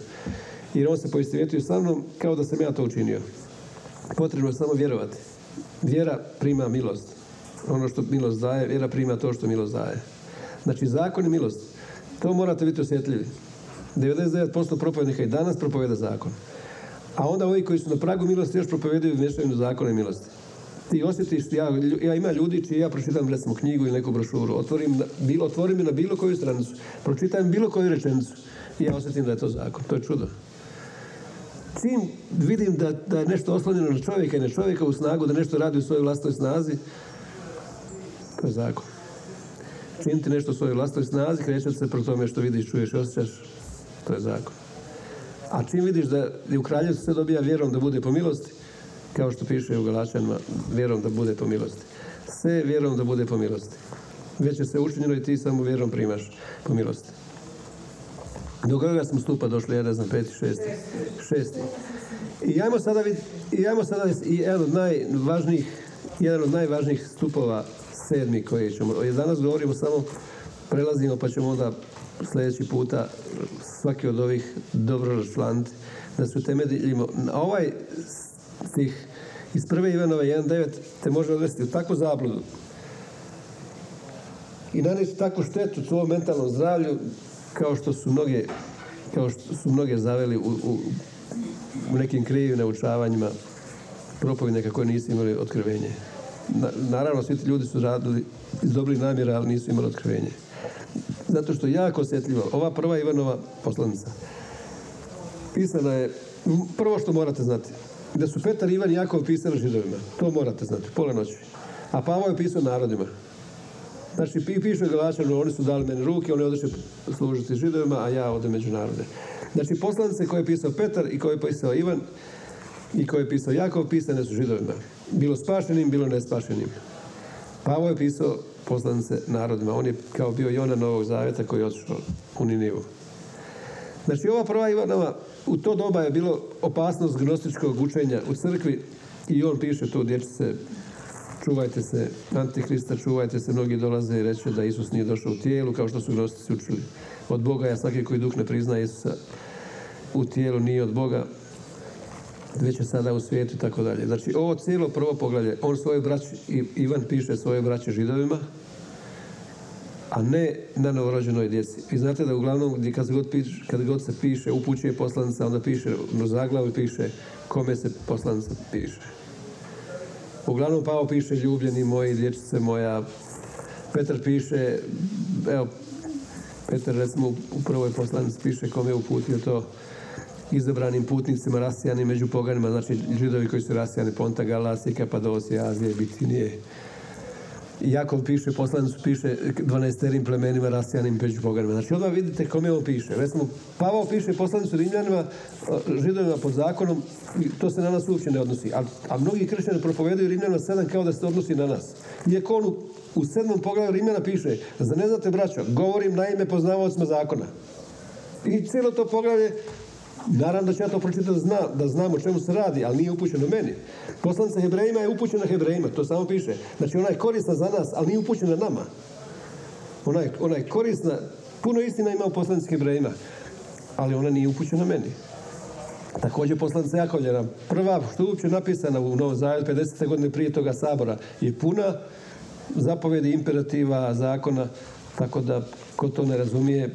jer on se poistovjetio sa mnom kao da sam ja to učinio. Potrebno je samo vjerovati. Vjera prima milost. Ono što milost daje, vjera prima to što milost daje. Znači, zakon i milost. To morate biti osjetljivi. 99% propovednika i danas propoveda zakon. A onda ovi koji su na pragu milosti još propovedaju mješavinu zakona i milosti. Ti osjetiš, ja, ja ima ljudi čiji ja pročitam recimo knjigu ili neku brošuru, otvorim, bilo, otvorim je na bilo koju stranicu, pročitam bilo koju rečenicu i ja osjetim da je to zakon. To je čudo čim vidim da, da je nešto oslonjeno na čovjeka i na čovjeka u snagu, da nešto radi u svojoj vlastnoj snazi, to je zakon. Čim ti nešto u svojoj vlastnoj snazi, krećeš se pro tome što vidiš, čuješ i osjećaš, to je zakon. A čim vidiš da je u kraljevstvu sve dobija vjerom da bude po milosti, kao što piše u Galačanima, vjerom da bude po milosti. Sve vjerom da bude po milosti. Već je se učinjeno i ti samo vjerom primaš po milosti. Do kojega smo stupa došli, ja ne znam, peti, šesti, šesti. I ajmo sada vidjeti, ajmo sada i jedan od najvažnijih, jedan od najvažnijih stupova sedmi koji ćemo, danas govorimo samo, prelazimo pa ćemo onda sljedeći puta svaki od ovih dobro da se utemeljimo. Na ovaj stih iz prve Ivanove 1.9 te može odvesti u takvu zabludu i nanesti takvu štetu svom mentalnom zdravlju kao što su mnoge, kao što su mnoge zaveli u, u, u nekim krivim naučavanjima propovjednika koji nisu imali otkrivenje. naravno, svi ti ljudi su radili iz dobrih namjera, ali nisu imali otkrivenje. Zato što je jako osjetljivo. Ova prva Ivanova poslanica pisana je, prvo što morate znati, da su Petar i Ivan jako pisali židovima. To morate znati, pola noći. A Pavo je pisao narodima. Znači, piše Galačanu, oni su dali meni ruke, oni odošli služiti židovima, a ja odem među narode. Znači, poslanice koje je pisao Petar i koje je pisao Ivan i koje je pisao Jakov, pisane su židovima. Bilo spašenim, bilo nespašenim. Pavo je pisao poslanice narodima. On je kao bio Jona Novog Zaveta koji je otišao u Ninivu. Znači, ova prva Ivanova, u to doba je bilo opasnost gnostičkog učenja u crkvi i on piše tu dječice čuvajte se Antihrista, čuvajte se, mnogi dolaze i reće da Isus nije došao u tijelu, kao što su gnostici učili. Od Boga ja svaki koji duh ne prizna Isusa u tijelu nije od Boga, već je sada u svijetu i tako dalje. Znači, ovo cijelo prvo poglavlje, on svoje braći, Ivan piše svoje braće židovima, a ne na novorođenoj djeci. I znate da uglavnom kad god, piše, kad god se piše upućuje poslanica, onda piše u zaglavu piše kome se poslanica piše. Uglavnom Pavo piše ljubljeni moji, dječice moja. Petar piše, evo, Petar recimo u prvoj poslanici piše kome je uputio to izabranim putnicima rasijanim među poganima, znači židovi koji su rasijani Ponta, Galasije, Kapadosije, Azije, Bitinije, Jakov piše, poslanicu piše 12 plemenima rasijanim među poganima. Znači odmah vidite kome on piše. Recimo, Pavao piše poslanicu Rimljanima, židovima pod zakonom, to se na nas uopće ne odnosi. A, a mnogi kršćani propovedaju Rimljanima 7 kao da se odnosi na nas. Iako on u, sedmom pogledu Rimljana piše, za ne znate braćo, govorim na ime poznavaocima zakona. I cijelo to poglavlje Naravno da ću ja to pročitati zna, da znam o čemu se radi, ali nije upućeno meni. Poslanica Hebrejima je upućena Hebrejima, to samo piše. Znači ona je korisna za nas, ali nije upućena nama. Ona je, ona je korisna, puno istina ima u poslanici Hebrejima, ali ona nije upućena meni. Također poslanica Jakovljena, prva što je uopće napisana u Novom Zavjetu 50. godine prije toga sabora je puna zapovjedi, imperativa, zakona, tako da ko to ne razumije,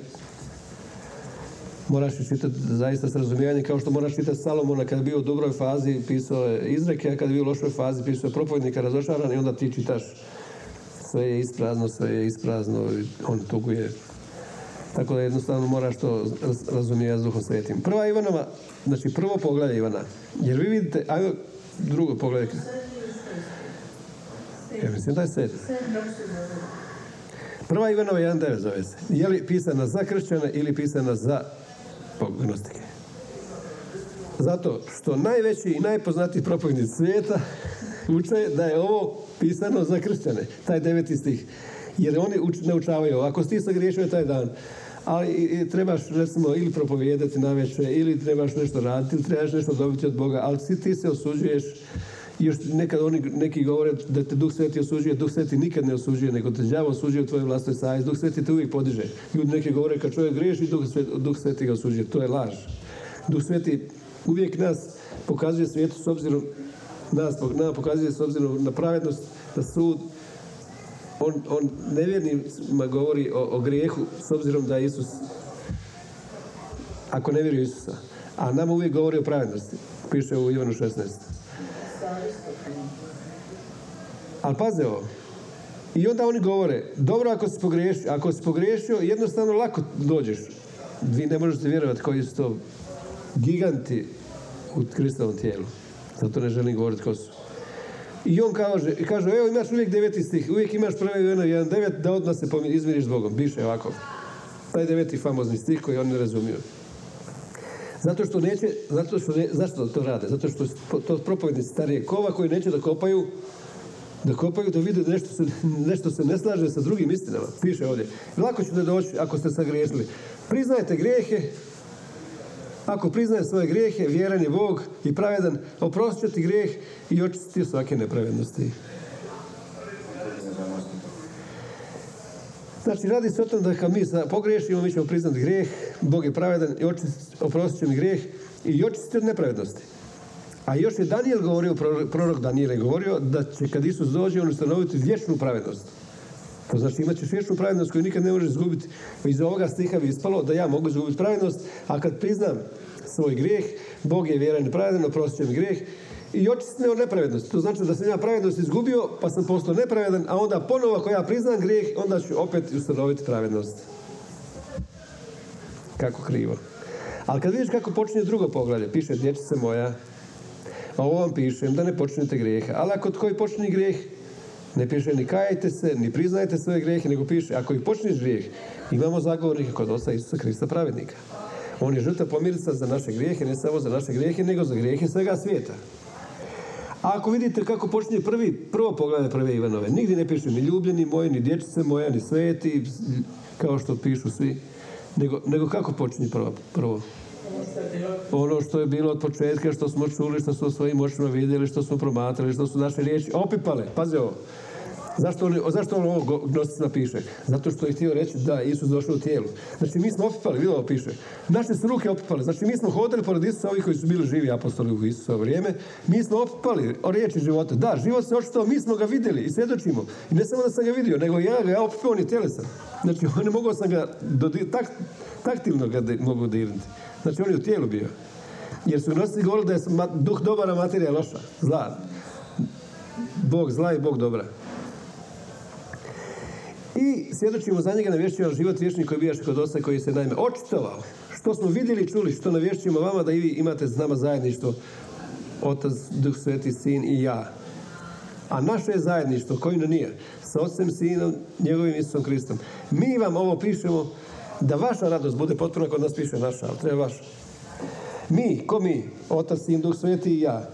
moraš čitati zaista s razumijevanjem kao što moraš čitati Salomona kada je bio u dobroj fazi pisao je izreke, a kada je bio u lošoj fazi pisao je propovjednika razočaran i onda ti čitaš sve je isprazno, sve je isprazno on tuguje. Tako da jednostavno moraš to razumijeti s duhom svetim. Prva Ivanova, znači prvo poglavlje Ivana. Jer vi vidite, ajmo drugo poglavlje. Ja mislim da je sedmi. Prva Ivanova 1.9 zove se. Je li pisana za kršćane ili pisana za gnostike. Zato što najveći i najpoznatiji propovjednici svijeta uče da je ovo pisano za kršćane, taj deveti stih. Jer oni uč, ne učavaju. Ako si ti sagriješio taj dan, ali i, trebaš recimo ili propovijedati na večer, ili trebaš nešto raditi, ili trebaš nešto dobiti od Boga, ali si ti se osuđuješ još nekad oni neki govore da te Duh Sveti osuđuje, Duh Sveti nikad ne osuđuje, nego te đavo osuđuje u tvojoj vlastnoj savjesti. Duh Sveti te uvijek podiže. Ljudi neki govore kad čovjek griješi, Duh Sveti, Duh Sveti ga osuđuje. To je laž. Duh Sveti uvijek nas pokazuje svijetu s obzirom nas, nas pokazuje s obzirom na pravednost, na sud. On, on nevjernima govori o, o grijehu s obzirom da je Isus ako ne vjeruje Isusa. A nama uvijek govori o pravednosti. Piše u Ivanu 16. Ali paze ovo. I onda oni govore, dobro ako si pogriješio, ako si pogriješio, jednostavno lako dođeš. Vi ne možete vjerovati koji su to giganti u Kristovom tijelu. Zato ne želim govoriti ko su. I on kaže, kaže evo imaš uvijek deveti stih, uvijek imaš prvi jedan devet, da odmah se izmiriš s Bogom. Biše ovako. Taj deveti famozni stih koji oni ne razumiju. Zato što neće, zato što ne, zašto to rade? Zato što to propovednici starije kova koji neće da kopaju da kopaju, da vide nešto se, nešto se ne slaže sa drugim istinama. Piše ovdje. Lako ćete doći ako ste sagriješili. Priznajte grijehe, ako priznaje svoje grijehe, vjeran je Bog i pravedan, oprostit će grijeh i očistiti svake nepravednosti. Znači, radi se o tom da kad mi pogriješimo, mi ćemo priznati grijeh, Bog je pravedan i oprostit će mi grijeh i očistiti od nepravednosti. A još je Daniel govorio, prorok Daniel je govorio da će kad Isus dođe on ustanoviti vječnu pravednost. To znači imat ćeš vječnu pravednost koju nikad ne možeš izgubiti. Iz ovoga stiha bi ispalo da ja mogu izgubiti pravednost, a kad priznam svoj grijeh, Bog je vjeran i pravedan, oprostit mi grijeh i očistne od nepravednosti. To znači da sam ja pravednost izgubio, pa sam postao nepravedan, a onda ponovo ako ja priznam grijeh, onda ću opet ustanoviti pravednost. Kako krivo. Ali kad vidiš kako počinje drugo poglavlje, piše dječice moja, a ovo vam pišem da ne počinjete grijehe. Ali ako koji počini grijeh, ne piše ni kajajte se, ni priznajte svoje grijehe, nego piše ako i počneš grijeh, imamo zagovornika kod osa Isusa Krista pravednika. On je žrtva pomirica za naše grijehe, ne samo za naše grijehe, nego za grijehe svega svijeta. A ako vidite kako počinje prvi, prvo poglavlje prve Ivanove, nigdje ne piše ni ljubljeni moji, ni dječice moja, ni sveti, kao što pišu svi, nego, nego kako počinje prvo? prvo? Ono što je bilo od početka, što smo čuli, što smo svojim očima vidjeli, što smo promatrali, što su naše riječi opipale. Pazi ovo. Zašto on, zašto on ovo gnosticima piše? Zato što je htio reći da Isus došao u tijelu. Znači mi smo opipali, vidjelo ovo piše. Naše su ruke opipale. Znači mi smo hodili pored Isusa, ovi koji su bili živi apostoli u Isusovo vrijeme. Mi smo opipali o riječi života. Da, život se očito, mi smo ga vidjeli i svjedočimo. I ne samo da sam ga vidio, nego ja ga ja opipao ni tjelesa. Znači ne mogao sam ga tak, taktilno ga mogu dirnuti. Znači on je u tijelu bio. Jer su nosili govorili da je duh dobar, a materija loša. Zla. Bog zla i Bog dobra. I svjedočimo za njega navješćujemo život vječni koji bijaš kod osa koji se naime očitovao. Što smo vidjeli i čuli, što navješćujemo vama da i vi imate s nama zajedništvo. Otac, Duh Sveti, Sin i ja. A naše je zajedništvo, koji nije, sa Otcem, Sinom, njegovim Isusom Kristom. Mi vam ovo pišemo da vaša radost bude potpuna kod nas piše naša, ali treba vaša. Mi, ko mi, Otac, Sin, Duh Sveti i ja,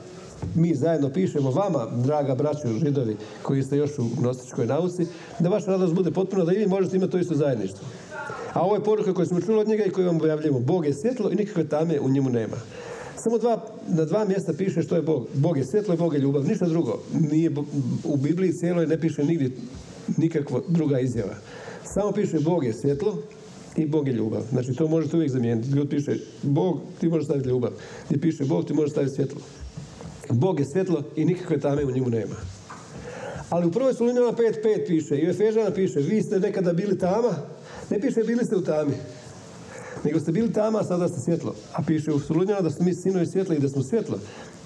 mi zajedno pišemo vama, draga braćo židovi, koji ste još u gnostičkoj nauci, da vaša radost bude potpuna, da i vi možete imati to isto zajedništvo. A ovo je poruka koju smo čuli od njega i koju vam objavljujemo. Bog je svjetlo i nikakve tame u njemu nema. Samo dva, na dva mjesta piše što je Bog. Bog je svjetlo i Bog je ljubav. Ništa drugo. Nije, u Bibliji cijeloj ne piše nigdje nikakva druga izjava. Samo piše Bog je svjetlo i Bog je ljubav. Znači to možete uvijek zamijeniti. Gdje piše Bog, ti možeš staviti ljubav. Gdje piše Bog, ti možeš staviti svjetlo. Bog je svjetlo i nikakve tame u njemu nema. Ali u prvoj Solunjana 5.5 piše i u Efežana piše vi ste nekada bili tama, ne piše bili ste u tami, nego ste bili tama, a sada ste svjetlo. A piše u Solunjana da smo mi sinovi svjetla i da smo svjetlo.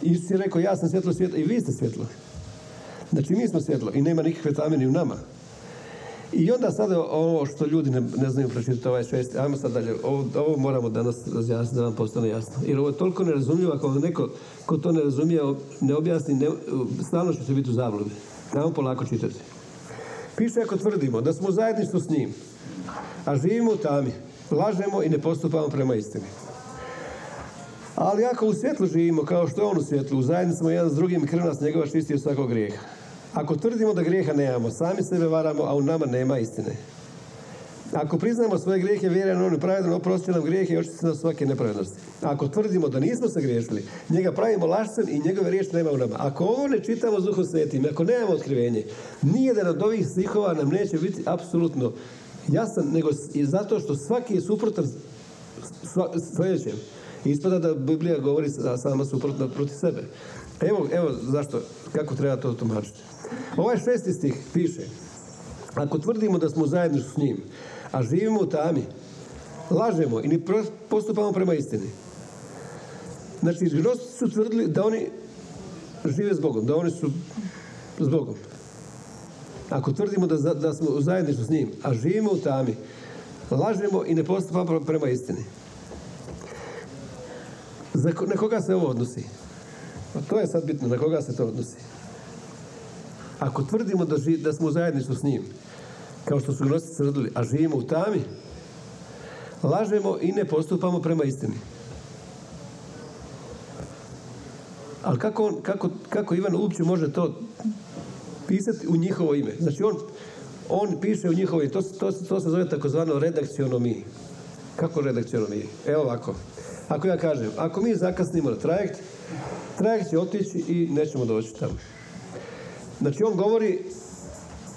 I Isus je rekao ja sam svjetlo svjetla i vi ste svjetlo. Znači mi smo svjetlo i nema nikakve tame ni u nama. I onda sada ovo što ljudi ne, ne znaju pročitati ovaj šest, ajmo sad dalje, ovo, moramo danas razjasniti da vam postane jasno. Jer ovo je toliko nerazumljivo, ako neko ko to ne razumije, ne objasni, ne, stalno će se biti u zabludi. Ajmo polako čitati. Piše ako tvrdimo da smo u s njim, a živimo u tami, lažemo i ne postupamo prema istini. Ali ako u svjetlu živimo, kao što je on u svjetlu, u zajednici smo jedan s drugim krv nas njegova čisti od svakog grijeha. Ako tvrdimo da grijeha nemamo, sami sebe varamo, a u nama nema istine. Ako priznamo svoje grijehe, vjerujem on pravedan, oprosti nam grijehe i očisti nas svake nepravednosti. Ako tvrdimo da nismo se griješili, njega pravimo lašcem i njegove riječi nema u nama. Ako ovo ne čitamo s Duhom Svetim, ako nemamo otkrivenje, nijedan od ovih stihova nam neće biti apsolutno jasan, nego i zato što svaki je suprotan sljedećem. Ispada da Biblija govori sama suprotno protiv sebe. Evo, evo zašto, kako treba to tumačiti. Ovaj šesti stih piše, ako tvrdimo da smo zajedno s njim, a živimo u tami, lažemo i ne postupamo prema istini. Znači, gnostici su tvrdili da oni žive s Bogom, da oni su s Bogom. Ako tvrdimo da, da smo u s njim, a živimo u tami, lažemo i ne postupamo prema istini. Na koga se ovo odnosi? Pa to je sad bitno, na koga se to odnosi. Ako tvrdimo da, da smo u zajedništvu s njim, kao što su gnostici tvrdili, a živimo u tami, lažemo i ne postupamo prema istini. Ali kako, kako, kako Ivan uopće može to pisati u njihovo ime? Znači on, on piše u njihovo ime. To, to, to se zove takozvano redakcionomi. Kako redakcionomi? Evo ovako. Ako ja kažem, ako mi zakasnimo na trajekt, trajekt će otići i nećemo doći tamo. Znači on govori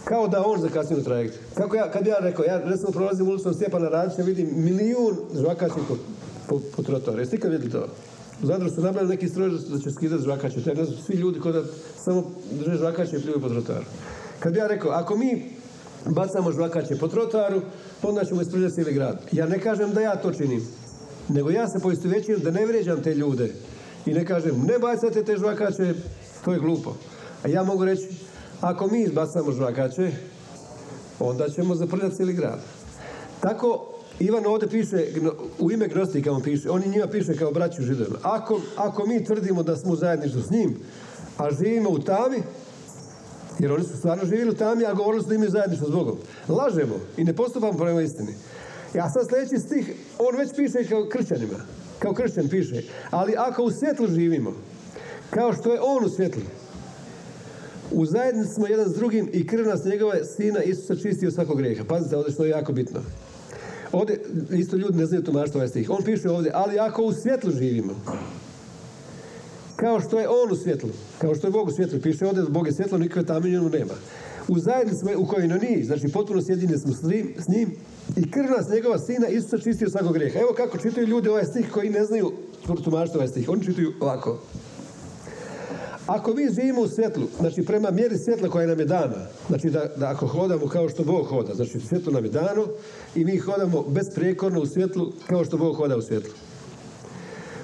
kao da on zakasnio trajekt. Kako ja, kad ja rekao, ja recimo prolazim ulicom Stjepana Radića, vidim milijun žvakaći po, po, po trotoru. Jeste ikad vidjeli to? U Zadru su nabavili neki stroj da će skidati žvakaće. To su svi ljudi koji da samo drže žvakaće i pljuju po trotoru. Kad ja rekao, ako mi bacamo žvakaće po trotoru, onda ćemo ispriljati cijeli grad. Ja ne kažem da ja to činim, nego ja se poistovjećujem da ne vrijeđam te ljude I ne kažem, ne bacate te žvakače, to je glupo. A ja mogu reći, ako mi izbacamo žvakače, onda ćemo zaprljati cijeli grad. Tako Ivan ovdje piše, u ime Gnostika on piše, on njima piše kao braću židovima. Ako, ako mi tvrdimo da smo u zajedništvu s njim, a živimo u tami, jer oni su stvarno živjeli u tami, a govorili su da imaju zajedništvo s Bogom. Lažemo i ne postupamo prema istini. Ja sad sljedeći stih, on već piše kao kršćanima. Kao kršćan piše. Ali ako u svjetlu živimo, kao što je on u svjetlu, u zajednici smo jedan s drugim i krv nas njegove sina Isusa čisti od svakog grijeha. Pazite ovdje što je jako bitno. Ovdje, isto ljudi ne znaju tumačiti ovaj stih. On piše ovdje, ali ako u svjetlu živimo, kao što je on u svjetlu, kao što je Bog u svjetlu, piše ovdje da Bog je svjetlo, nikakve tame nema. U zajednici smo u kojoj nije, znači potpuno sjedine smo s njim i krv nas njegova sina Isusa čisti od svakog grijeha. Evo kako čitaju ljudi ovaj stih koji ne znaju tumačiti ovaj stih. Oni čitaju ovako. Ako mi živimo u svjetlu, znači prema mjeri svjetla koja nam je dana, znači da, da ako hodamo kao što Bog hoda, znači svjetlo nam je dano i mi hodamo besprekorno u svjetlu kao što Bog hoda u svjetlu.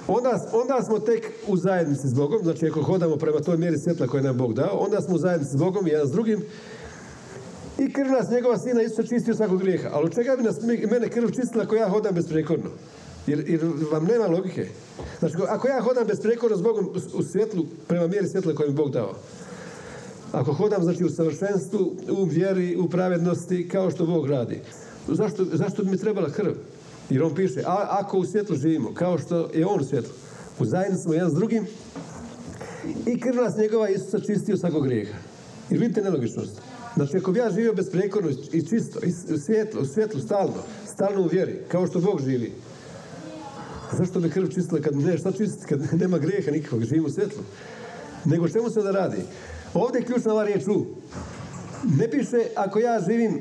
Onda, onda smo tek u zajednici s Bogom, znači ako hodamo prema toj mjeri svjetla koje nam Bog dao, onda smo u zajednici s Bogom jedan s drugim i krv nas njegova sina isto čistio svakog grijeha. Ali od čega bi nas mene krv čistila ako ja hodam besprekorno? Jer, jer vam nema logike. Znači, ako ja hodam besprekorno s Bogom u svjetlu, prema mjeri svjetla koju mi Bog dao, ako hodam znači u savršenstvu, u vjeri, u pravednosti, kao što Bog radi, zašto, zašto bi mi trebala krv? Jer on piše, a ako u svjetlu živimo, kao što je on u svjetlu, u zajednici smo jedan s drugim, i krv nas njegova Isusa čistio svakog grijeha. Jer vidite nelogičnost. Znači, ako bi ja živio besprekorno i čisto, i u svjetlu, u stalno, stalno u vjeri, kao što Bog živi, Zašto bi krv čistila kad ne, šta čistiti kad nema grijeha nikakvog, živimo u svjetlu? Nego čemu se da radi? Ovdje je ključna ova riječ u. Ne piše ako ja živim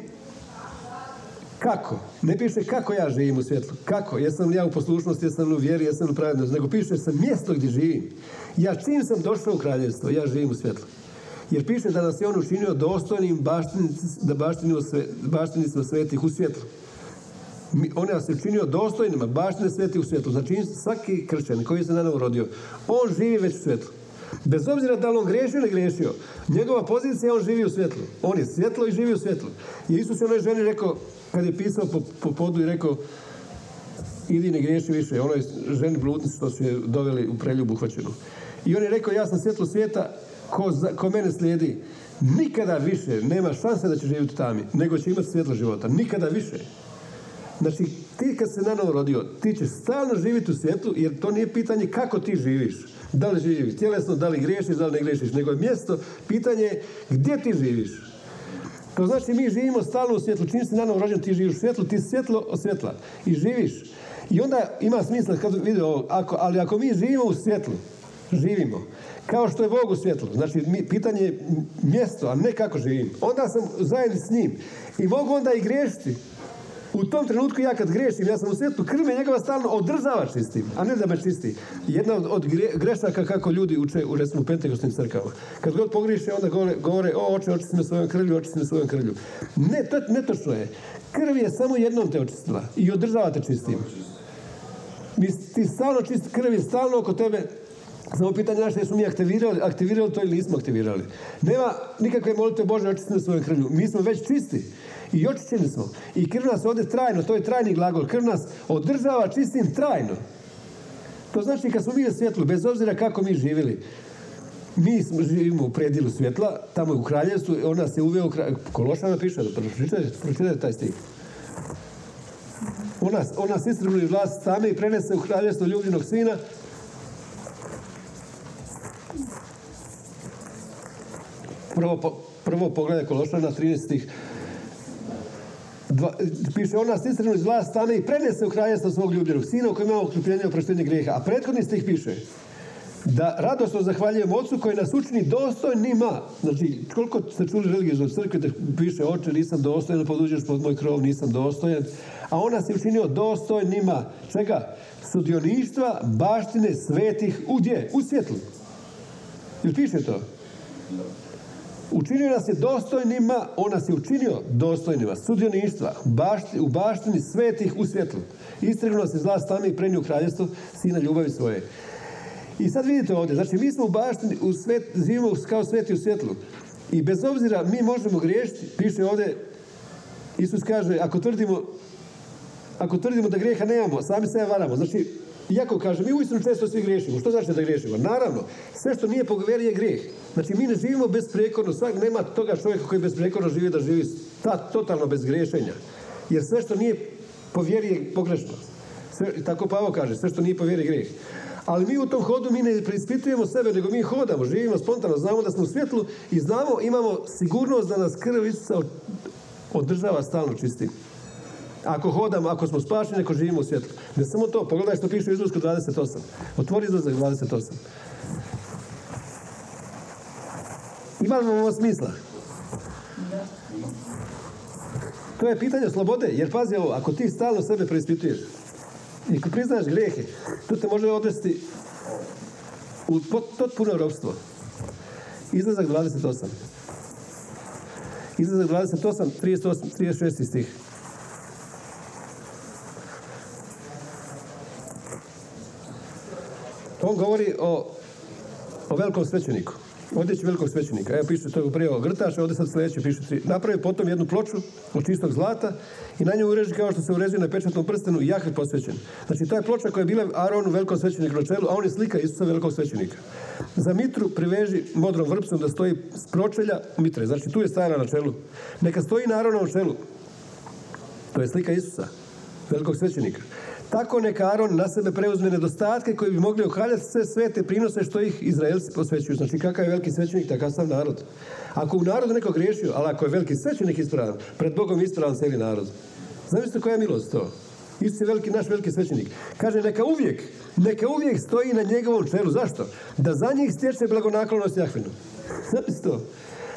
kako. Ne piše kako ja živim u svjetlu. Kako? Jesam li ja u poslušnosti, jesam li u vjeri, jesam li u pravednosti. Nego piše sam mjesto gdje živim. Ja čim sam došao u kraljevstvo, ja živim u svjetlu. Jer piše da nas je on učinio dostojnim da baštinicima svetih u svjetlu on nas je učinio dostojnima, baštine sveti u svijetu. Znači svaki kršćan koji se na rodio, on živi već u svijetu. Bez obzira da li on griješio ili griješio, njegova pozicija on živi u svjetlu. On je svjetlo i živi u svjetlu. I Isus je onoj ženi rekao, kad je pisao po, po podu i rekao, idi ne griješi više. Onoj ženi bludnici što su je doveli u preljubu uhvaćenu. I on je rekao, ja sam svjetlo svijeta, ko, ko mene slijedi, nikada više nema šanse da će živjeti u tami, nego će imati svjetlo života. Nikada više. Znači, ti kad se nanovo rodio, ti ćeš stalno živjeti u svijetu, jer to nije pitanje kako ti živiš. Da li živiš tjelesno, da li griješiš, da li ne griješiš, nego je mjesto, pitanje je gdje ti živiš. To znači mi živimo stalno u svjetlu. Čim si nanovo rođen, ti živiš u svjetlu, ti svjetlo od svjetla. I živiš. I onda ima smisla kad vidio ovo, ako, ali ako mi živimo u svjetlu, živimo, kao što je Bog u svjetlu, znači pitanje je mjesto, a ne kako živim, onda sam zajedno s njim. I mogu onda i griješiti. U tom trenutku ja kad griješim, ja sam u svijetu, krv me njegova stalno održava čistim, a ne da me čisti. Jedna od, grešaka kako ljudi uče u recimo pentekostnim crkvama. Kad god pogriješe, onda govore, govore o oče, očisti me svojom krvlju, očisti me svojom krvlju. Ne, to netočno je. Krv je samo jednom te očistila i održava te čistim. Mi, ti stalno čisti, krv stalno oko tebe, samo pitanje naše je smo mi aktivirali, aktivirali to ili nismo aktivirali. Nema nikakve molite Bože očisti me svojom krvlju. Mi smo već čisti. I očišćeni smo. I krv nas ovdje trajno, to je trajni glagol. Krv nas održava čistim trajno. To znači kad smo mi u svjetlu, bez obzira kako mi živjeli, mi smo, živimo u predjelu svjetla, tamo u kraljevstvu, ona se uveo u kraljevstvu. Kološana piše, da pročitajte taj stih. Ona, ona se istribili vlast same i prenese u kraljevstvo ljubljenog sina. Prvo, prvo pogledaj Kološana 13 dva, piše ona stistranu iz vlast stane i prenese u kraljevstvo svog ljubljenog sina u kojem imamo okrupljenje oproštenje grijeha. A prethodni stih piše da radosno zahvaljujemo ocu koji nas učini dostojnima. Znači, koliko ste čuli religijezno crkve da piše oče, nisam dostojan poduđeš pod moj krov, nisam dostojan. A ona se učinio dostojnima. Čega? Sudioništva baštine svetih u gdje? U svjetlu. Jel piše to? Učinio nas je dostojnima, on nas je učinio dostojnima sudioništva u baštini svetih u svjetlu. Istrignuo nas je zla stane i prenio kraljevstvo sina ljubavi svoje. I sad vidite ovdje, znači mi smo u baštini, u svet, živimo kao sveti u svjetlu. I bez obzira mi možemo griješiti, piše ovdje, Isus kaže, ako tvrdimo, ako tvrdimo da grijeha nemamo, sami se varamo. Znači, iako kaže, mi uistinu često svi griješimo. Što znači da griješimo? Naravno, sve što nije po vjeri je grijeh. Znači, mi ne živimo besprekorno, svak nema toga čovjeka koji besprekorno živi da živi ta, totalno bez griješenja. Jer sve što nije po vjeri je pogrešno. Tako Pavo kaže, sve što nije po vjeri je grijeh. Ali mi u tom hodu mi ne preispitujemo sebe, nego mi hodamo, živimo spontano, znamo da smo u svjetlu i znamo, imamo sigurnost da nas krv Isusa održava stalno čistim. Ako hodamo, ako smo spašeni, ako živimo u svjetlu. Ne samo to, pogledaj što piše u Izlazku 28. Otvori Izlazak 28. Ima li ovo smisla? To je pitanje slobode, jer pazi ovo, ako ti stalno sebe preispituješ i ako priznaješ grijehe, to te može odvesti u potpuno ropstvo. Izlazak 28. Izlazak 28, 38, 36 stih. On govori o, o velikom svećeniku. Odjeći velikog svećenika. Evo piše to prije o grtaš, ovdje sad sljedeće piše tri. Napravi potom jednu ploču od čistog zlata i na nju ureži kao što se uređuje na pečatnom prstenu i Jahve posvećen. Znači, ta je ploča koja je bila Aronu velikom svećeniku na čelu, a on je slika Isusa velikog svećenika. Za mitru priveži modrom vrpcom da stoji s pročelja mitre. Znači, tu je stajana na čelu. Neka stoji na Aronovom čelu. To je slika Isusa, velikog svećenika. Tako neka Aron na sebe preuzme nedostatke koji bi mogli okaljati sve svete prinose što ih Izraelci posvećuju. Znači kakav je veliki svećenik, takav sam narod. Ako u narodu neko griješio, ali ako je veliki svećenik ispravan, pred Bogom ispravan cijeli narod. Zamislite koja je milost to? Isus je veliki, naš veliki svećenik. Kaže, neka uvijek, neka uvijek stoji na njegovom čelu. Zašto? Da za njih stječe blagonaklonost Jahvinu. Zamislite to.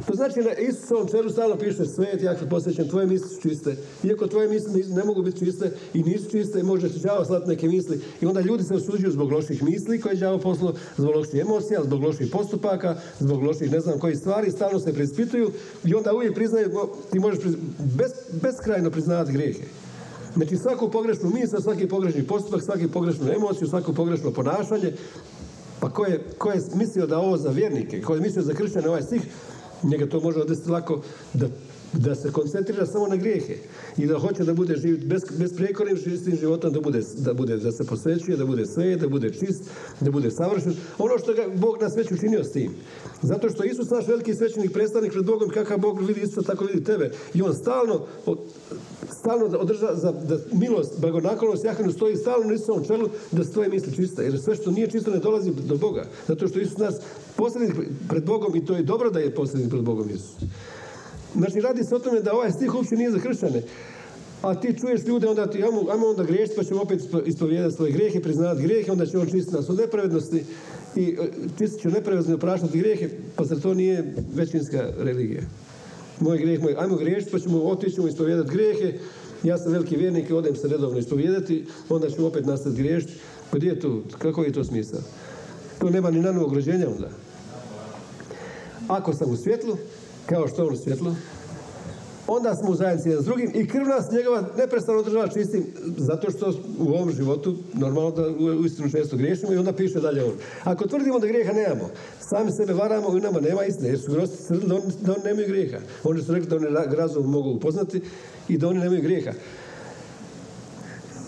To znači na Isusovom čelu stalno piše svet, ja posvećam, tvoje misli su čiste. Iako tvoje misli ne mogu biti čiste i nisu čiste, može se đavo slati neke misli. I onda ljudi se osuđuju zbog loših misli koje je đavo poslao, zbog loših emocija, zbog loših postupaka, zbog loših ne znam kojih stvari, stalno se preispituju i onda uvijek priznaju, ti možeš beskrajno priznavati grijehe. Znači svaku pogrešnu misl, svaki pogrešni postupak, svaki pogrešnu emociju, svako pogrešno ponašanje, pa ko je, ko je mislio da ovo za vjernike, ko je mislio za kršćane ovaj stih, njega to može odvesti lako da, da se koncentrira samo na grijehe i da hoće da bude živ bez, besprijekornim čistim životom, da bude, da bude, da se posvećuje, da bude sve, da bude čist, da bude savršen. Ono što ga Bog nas već učinio s tim. Zato što Isus, naš veliki svećenik, predstavnik pred Bogom, kakav Bog vidi Isusa, tako vidi tebe. I on stalno, stalno održa za da milost, blagonaklonost Jahvinu stoji stalno na Isusovom čelu da stoje misli čista. Jer sve što nije čisto ne dolazi do Boga. Zato što Isus nas posljednik pred Bogom i to je dobro da je posljednik pred Bogom Isus. Znači radi se o tome da ovaj stih uopće nije za kršćane. A ti čuješ ljude, onda ti, ajmo, ajmo onda griješiti, pa ćemo opet ispovijedati svoje grijehe, priznavati grijehe, onda će on čistiti nas od nepravednosti i e, čistit će nepravednosti opraštati grijehe, pa zar to nije većinska religija? Moj grijeh, moj, ajmo griješiti, pa ćemo otići, ćemo ispovijedati grijehe, ja sam veliki vjernik i odem se redovno ispovijedati, onda ćemo opet nastaviti griješiti. Pa gdje je to, kako je to smisao? To nema ni na novog rođenja onda. Ako sam u svjetlu, kao što on u svjetlu, onda smo u zajednici jedan s drugim i krv nas njegova neprestano održava čistim, zato što u ovom životu normalno da u istinu često griješimo i onda piše dalje on. Ako tvrdimo da grijeha nemamo, sami sebe varamo i nama nema istine, jer su grosti da, da oni nemaju grijeha. Oni su rekli da oni razum mogu upoznati i da oni nemaju grijeha.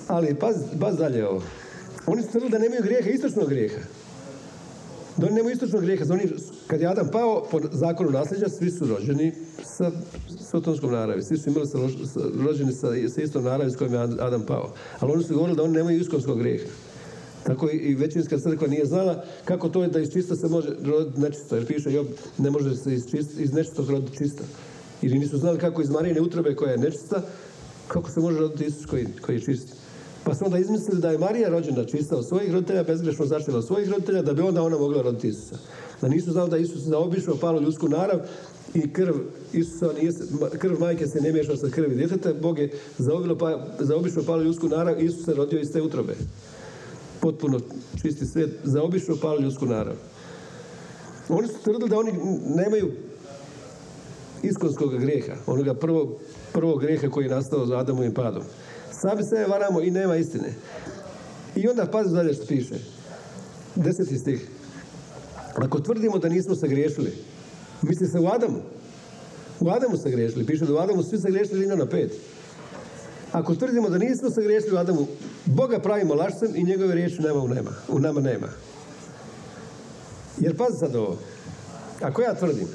Ali paz, dalje ovo. Oni su tvrdili da nemaju grijeha, istočnog grijeha. Da oni nemaju istočnog grijeha. Oni, kad je Adam pao, po zakonu nasljeđa, svi su rođeni sa sotonskom naravi. Svi su imali sa, rođeni sa, sa istom naravi s kojim je Adam pao. Ali oni su govorili da oni nemaju iskonskog grijeha. Tako i, većinska crkva nije znala kako to je da iz čista se može roditi nečisto. Jer piše Job, ne može se iz, čist, iz nečistog roditi čisto. Ili nisu znali kako iz Marijine utrobe koja je nečista, kako se može roditi Isus koji, koji je čist. Pa su onda izmislili da je Marija rođena čista od svojih roditelja, bezgrešno začela od svojih roditelja, da bi onda ona mogla roditi Isusa. Da nisu znali da Isus zaobišao palu ljudsku narav i krv Isusa nije, krv majke se ne miješa sa krvi djeteta, Bog je pa, zaobišao palu ljudsku narav i Isus se rodio iz te utrobe. Potpuno čisti svijet, zaobišao palu ljudsku narav. Oni su tvrdili da oni nemaju iskonskog grijeha, onoga prvog, prvog grijeha koji je nastao za Adamovim padom. Sami se varamo i nema istine. I onda pazi dalje što piše. deseti stih. Ako tvrdimo da nismo sagriješili, misli se u Adamu. U Adamu sagriješili. Piše da u Adamu svi sagriješili na pet. Ako tvrdimo da nismo sagriješili u Adamu, Boga pravimo lašcem i njegove riječi nema u, nema, u nama nema. Jer pazi sad ovo. Ako ja tvrdim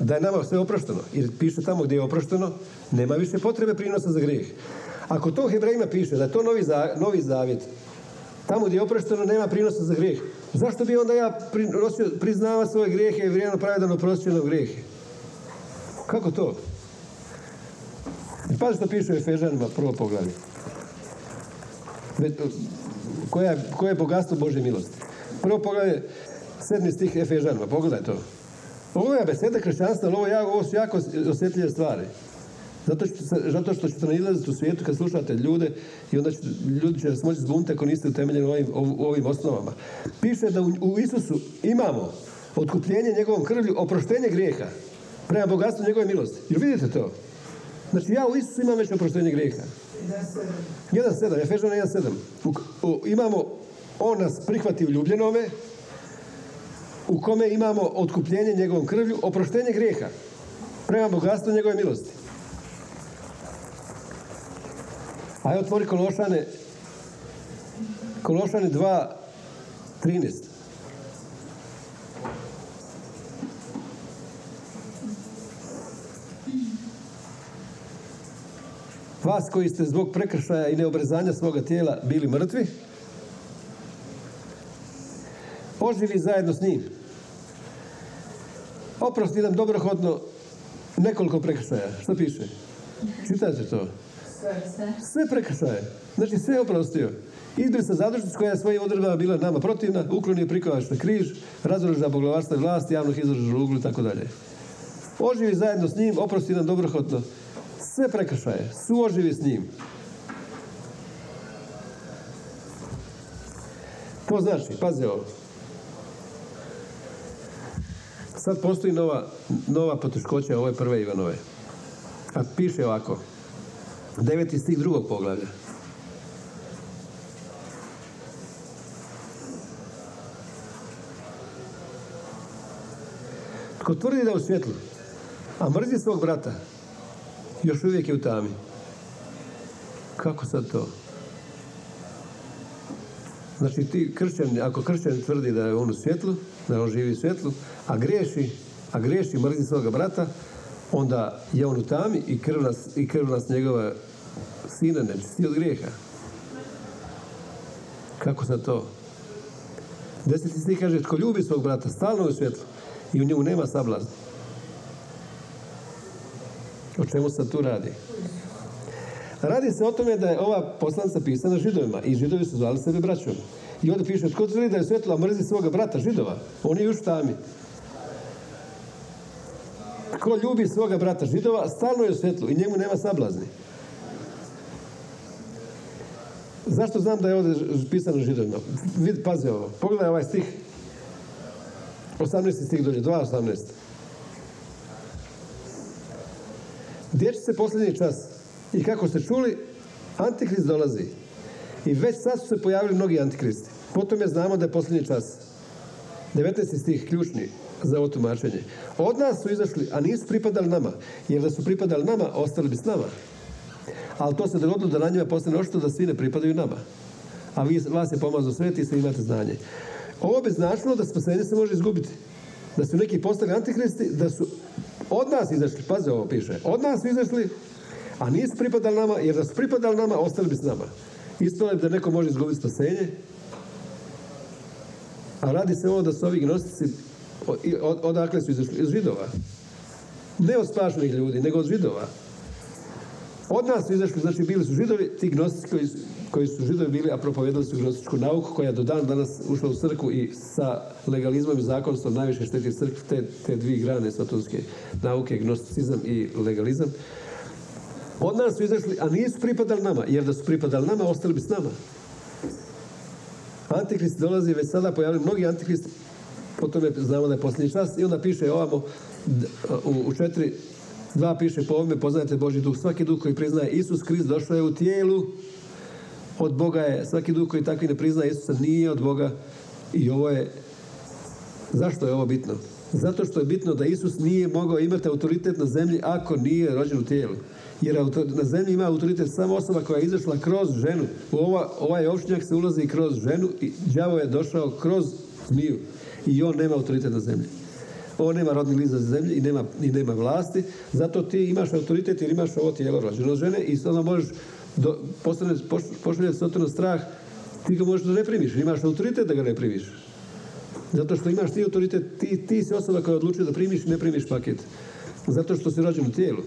da je nama sve oprošteno, jer piše tamo gdje je oprošteno, nema više potrebe prinosa za grijeh. Ako to Hebrejima piše, da je to novi, novi zavjet, tamo gdje je oprošteno nema prinosa za grijeh, zašto bi onda ja priznava svoje grijehe i vrijedno pravedan oprošćeno grijehe? Kako to? Pazi što piše u Efežanima, prvo poglavlje. Koje je bogatstvo Božje milosti? Prvo poglavlje, sedmi stih Efežanima, pogledaj to. Ovo je beseda kršćanstva, ali ovo, ja, ovo su jako osjetljive stvari. Zato što, zato što ćete u svijetu kad slušate ljude i onda ljudi će vas moći zbuniti ako niste utemeljeni u ovim, ovim osnovama. Piše da u, Isusu imamo otkupljenje njegovom krvlju, oproštenje grijeha prema bogatstvu njegove milosti. Jer vidite to? Znači ja u Isusu imam već oproštenje grijeha. 1.7, Efežana 1.7. Imamo, on nas prihvati u ljubljenome, u kome imamo otkupljenje njegovom krvlju, oproštenje grijeha prema bogatstvu njegove milosti. Ajde otvori Kološane, Kološane 2.13. Vas koji ste zbog prekršaja i neobrezanja svoga tijela bili mrtvi, oživi zajedno s njim. Oprosti nam dobrohodno nekoliko prekršaja. Što piše? Čitajte to. Sve prekršaje. Znači sve je oprostio. sa zadružnic koja je svojim odredbama bila nama protivna, uklonio prikovač na križ, razoruža poglavarstva i vlast, javnog izraža uglu i tako dalje. Oživi zajedno s njim, oprosti nam dobrohodno sve prekršaje, suoživi s njim. To znači, pazi ovo. Sad postoji nova, nova poteškoća ove prve Ivanove. A piše ovako. Deveti stih drugog poglavlja. Tko tvrdi da je u svjetlu, a mrzi svog brata, još uvijek je u tami. Kako sad to? Znači ti kršćan, ako kršćan tvrdi da je on u svjetlu, da on živi u svjetlu, a griješi, a griješi mrzi svoga brata, onda je on u tami i krv nas, i krv nas njegova sina nečisti od grijeha. Kako sad to? Deseti stih kaže, tko ljubi svog brata, stalno je u i u njemu nema sablazna. O čemu se tu radi? Radi se o tome da je ova poslanca pisana židovima i židovi su zvali sebe braćom. I onda piše, tko tvrdi da je svjetla mrzi svoga brata, židova? On je još tami. Tko ljubi svoga brata židova, stalno je u svjetlu i njemu nema sablazni. Zašto znam da je ovdje pisano židovima? Vid, pazi ovo. Pogledaj ovaj stih. 18. stih dođe, 2.18. Gdje se posljednji čas? I kako ste čuli, Antikrist dolazi. I već sad su se pojavili mnogi antikristi. Potom je znamo da je posljednji čas. 19. stih, ključni za ovo tumačenje. Od nas su izašli, a nisu pripadali nama. Jer da su pripadali nama, ostali bi s nama. Ali to se dogodilo da na njima postane ošto da svi ne pripadaju nama. A vi, vas je pomazao svet i svi imate znanje. Ovo bi značilo da spasenje se može izgubiti. Da su neki postali antikristi, da su od nas izašli, pazi ovo piše, od nas izašli, a nisu pripadali nama, jer da su pripadali nama, ostali bi s nama. Ispalo je da neko može izgubiti spasenje, a radi se ovo da su ovi gnostici, od, odakle su izašli? Iz židova. Ne od spašenih ljudi, nego od židova. Od nas su izašli, znači bili su židovi, ti gnostici koji, su židovi bili, a propovedali su gnostičku nauku koja do dan danas ušla u crku i sa legalizmom i zakonstvom najviše šteti crkvu te, te dvije grane satonske nauke, gnosticizam i legalizam. Od nas su izašli, a nisu pripadali nama, jer da su pripadali nama, ostali bi s nama. Antikrist dolazi, već sada pojavili mnogi antikristi, potom je, znamo da je posljednji čas, i onda piše ovamo u, četiri Dva piše po ovome, poznajete Boži duh. Svaki duh koji priznaje Isus Krist došao je u tijelu od Boga je, svaki duh koji takvi ne prizna Isusa nije od Boga i ovo je, zašto je ovo bitno? Zato što je bitno da Isus nije mogao imati autoritet na zemlji ako nije rođen u tijelu. Jer na zemlji ima autoritet samo osoba koja je izašla kroz ženu. U ova, ovaj opšnjak se ulazi kroz ženu i đavo je došao kroz zmiju. I on nema autoritet na zemlji. On nema rodni list za zemlji i nema, i nema vlasti. Zato ti imaš autoritet jer imaš ovo tijelo rođeno žene i onda možeš do, pošalje se strah, ti ga možeš da ne primiš. Imaš autoritet da ga ne primiš. Zato što imaš ti autoritet, ti, ti si osoba koja odlučuje da primiš i ne primiš paket. Zato što si rođen u tijelu.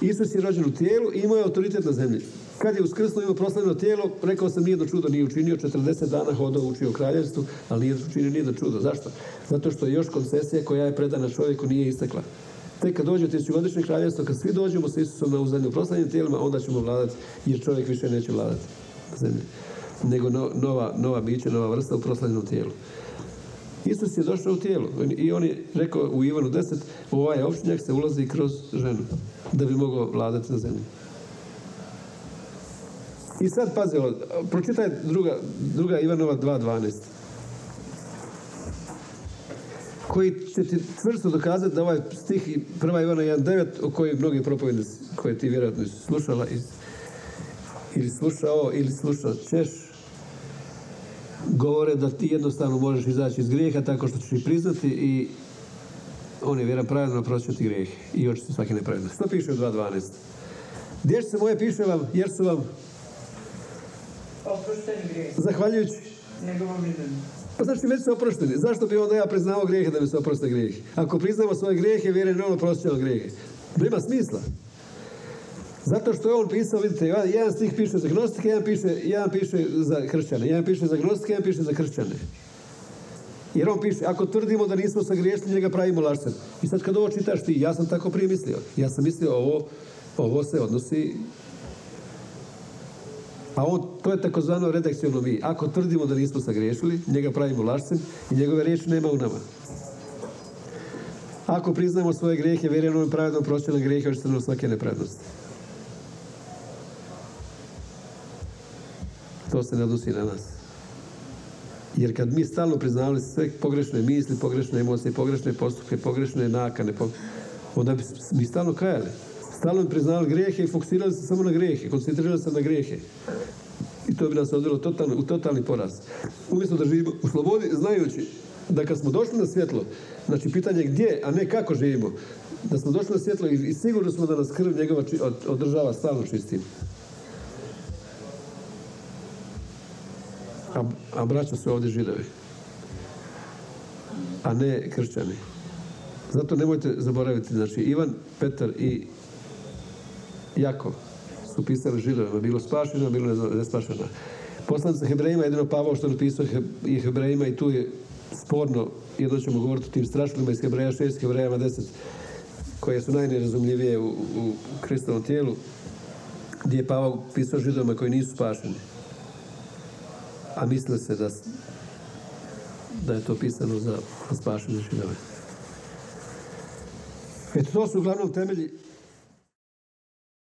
Isus je rođen u tijelu i imao je autoritet na zemlji. Kad je uskrslo ima proslavljeno tijelo, rekao sam nijedno čudo nije učinio, 40 dana hodao učio u kraljevstvu, ali nije učinio nijedno čudo. Zašto? Zato što je još koncesija koja je predana čovjeku nije istekla. Tek kad dođe tisućgodišnje kraljevstvo, kad svi dođemo sa Isusom na uzadnju proslavljenim tijelima, onda ćemo vladati, jer čovjek više neće vladati na zemlji. Nego nova, nova bića, nova vrsta u proslavljenom tijelu. Isus je došao u tijelu i on je rekao u Ivanu 10, u ovaj opštinjak se ulazi kroz ženu, da bi mogao vladati na zemlji. I sad pazi, pročitaj druga, druga Ivanova 2.12 koji će ti čvrsto dokazati da ovaj stih prva Ivana 1.9 o koji mnogi propovjede koje ti vjerojatno slušala iz, ili slušao ili slušao ćeš govore da ti jednostavno možeš izaći iz grijeha tako što ćeš ih priznati i on je vjeran pravedno grijeh i očiti svaki nepravedno. Što piše u 2.12? Gdje se moje piše vam, jer su vam grijeh. Zahvaljujući njegovom pa znači već su oprošteni. Zašto bi onda ja priznao grijehe da mi se oproste grijehe? Ako priznamo svoje grijehe, vjerujem ono prosjećamo grijehe. Nema smisla. Zato što je on pisao, vidite, jedan stih piše za gnostike, jedan piše, jedan piše za kršćane. Jedan piše za gnostike, jedan piše za kršćane. Jer on piše, ako tvrdimo da nismo sagriješili, njega pravimo lašcem. I sad kad ovo čitaš ti, ja sam tako prije mislio. Ja sam mislio, ovo, ovo se odnosi a on, to je takozvano redakciono mi. Ako tvrdimo da nismo sagriješili, njega pravimo lašcem i njegove riječi nema u nama. Ako priznamo svoje grijehe, vjerujemo ovim pravednom prošćenom grijehe, očito nam svake nepravednosti. To se odnosi na nas. Jer kad mi stalno priznavali sve pogrešne misli, pogrešne emocije, pogrešne postupke, pogrešne nakane, onda bi mi stalno kajali. Stalno bi priznavali grijehe i fokusirali se samo na grijehe, koncentrirali se na grijehe. I to bi nas odvelo u totalni poraz. Umjesto da živimo u slobodi, znajući da kad smo došli na svjetlo, znači pitanje gdje, a ne kako živimo, da smo došli na svjetlo i, sigurno smo da nas krv njegova održava stalno čistim. A, a braća su ovdje židovi, a ne kršćani. Zato nemojte zaboraviti, znači Ivan, Petar i Jakov su pisali židovima, bilo spašeno, bilo nespašeno. Poslanica Hebrejima, jedino Pavao što napisao i Hebrejima i tu je sporno, jedno ćemo govoriti o tim strašlima iz Hebreja 6, Hebrejama 10, koje su najnerazumljivije u, u tijelu, gdje je Pavao pisao židovima koji nisu spašeni. A misle se da, da je to pisano za spašene židove. Eto, to su uglavnom temelji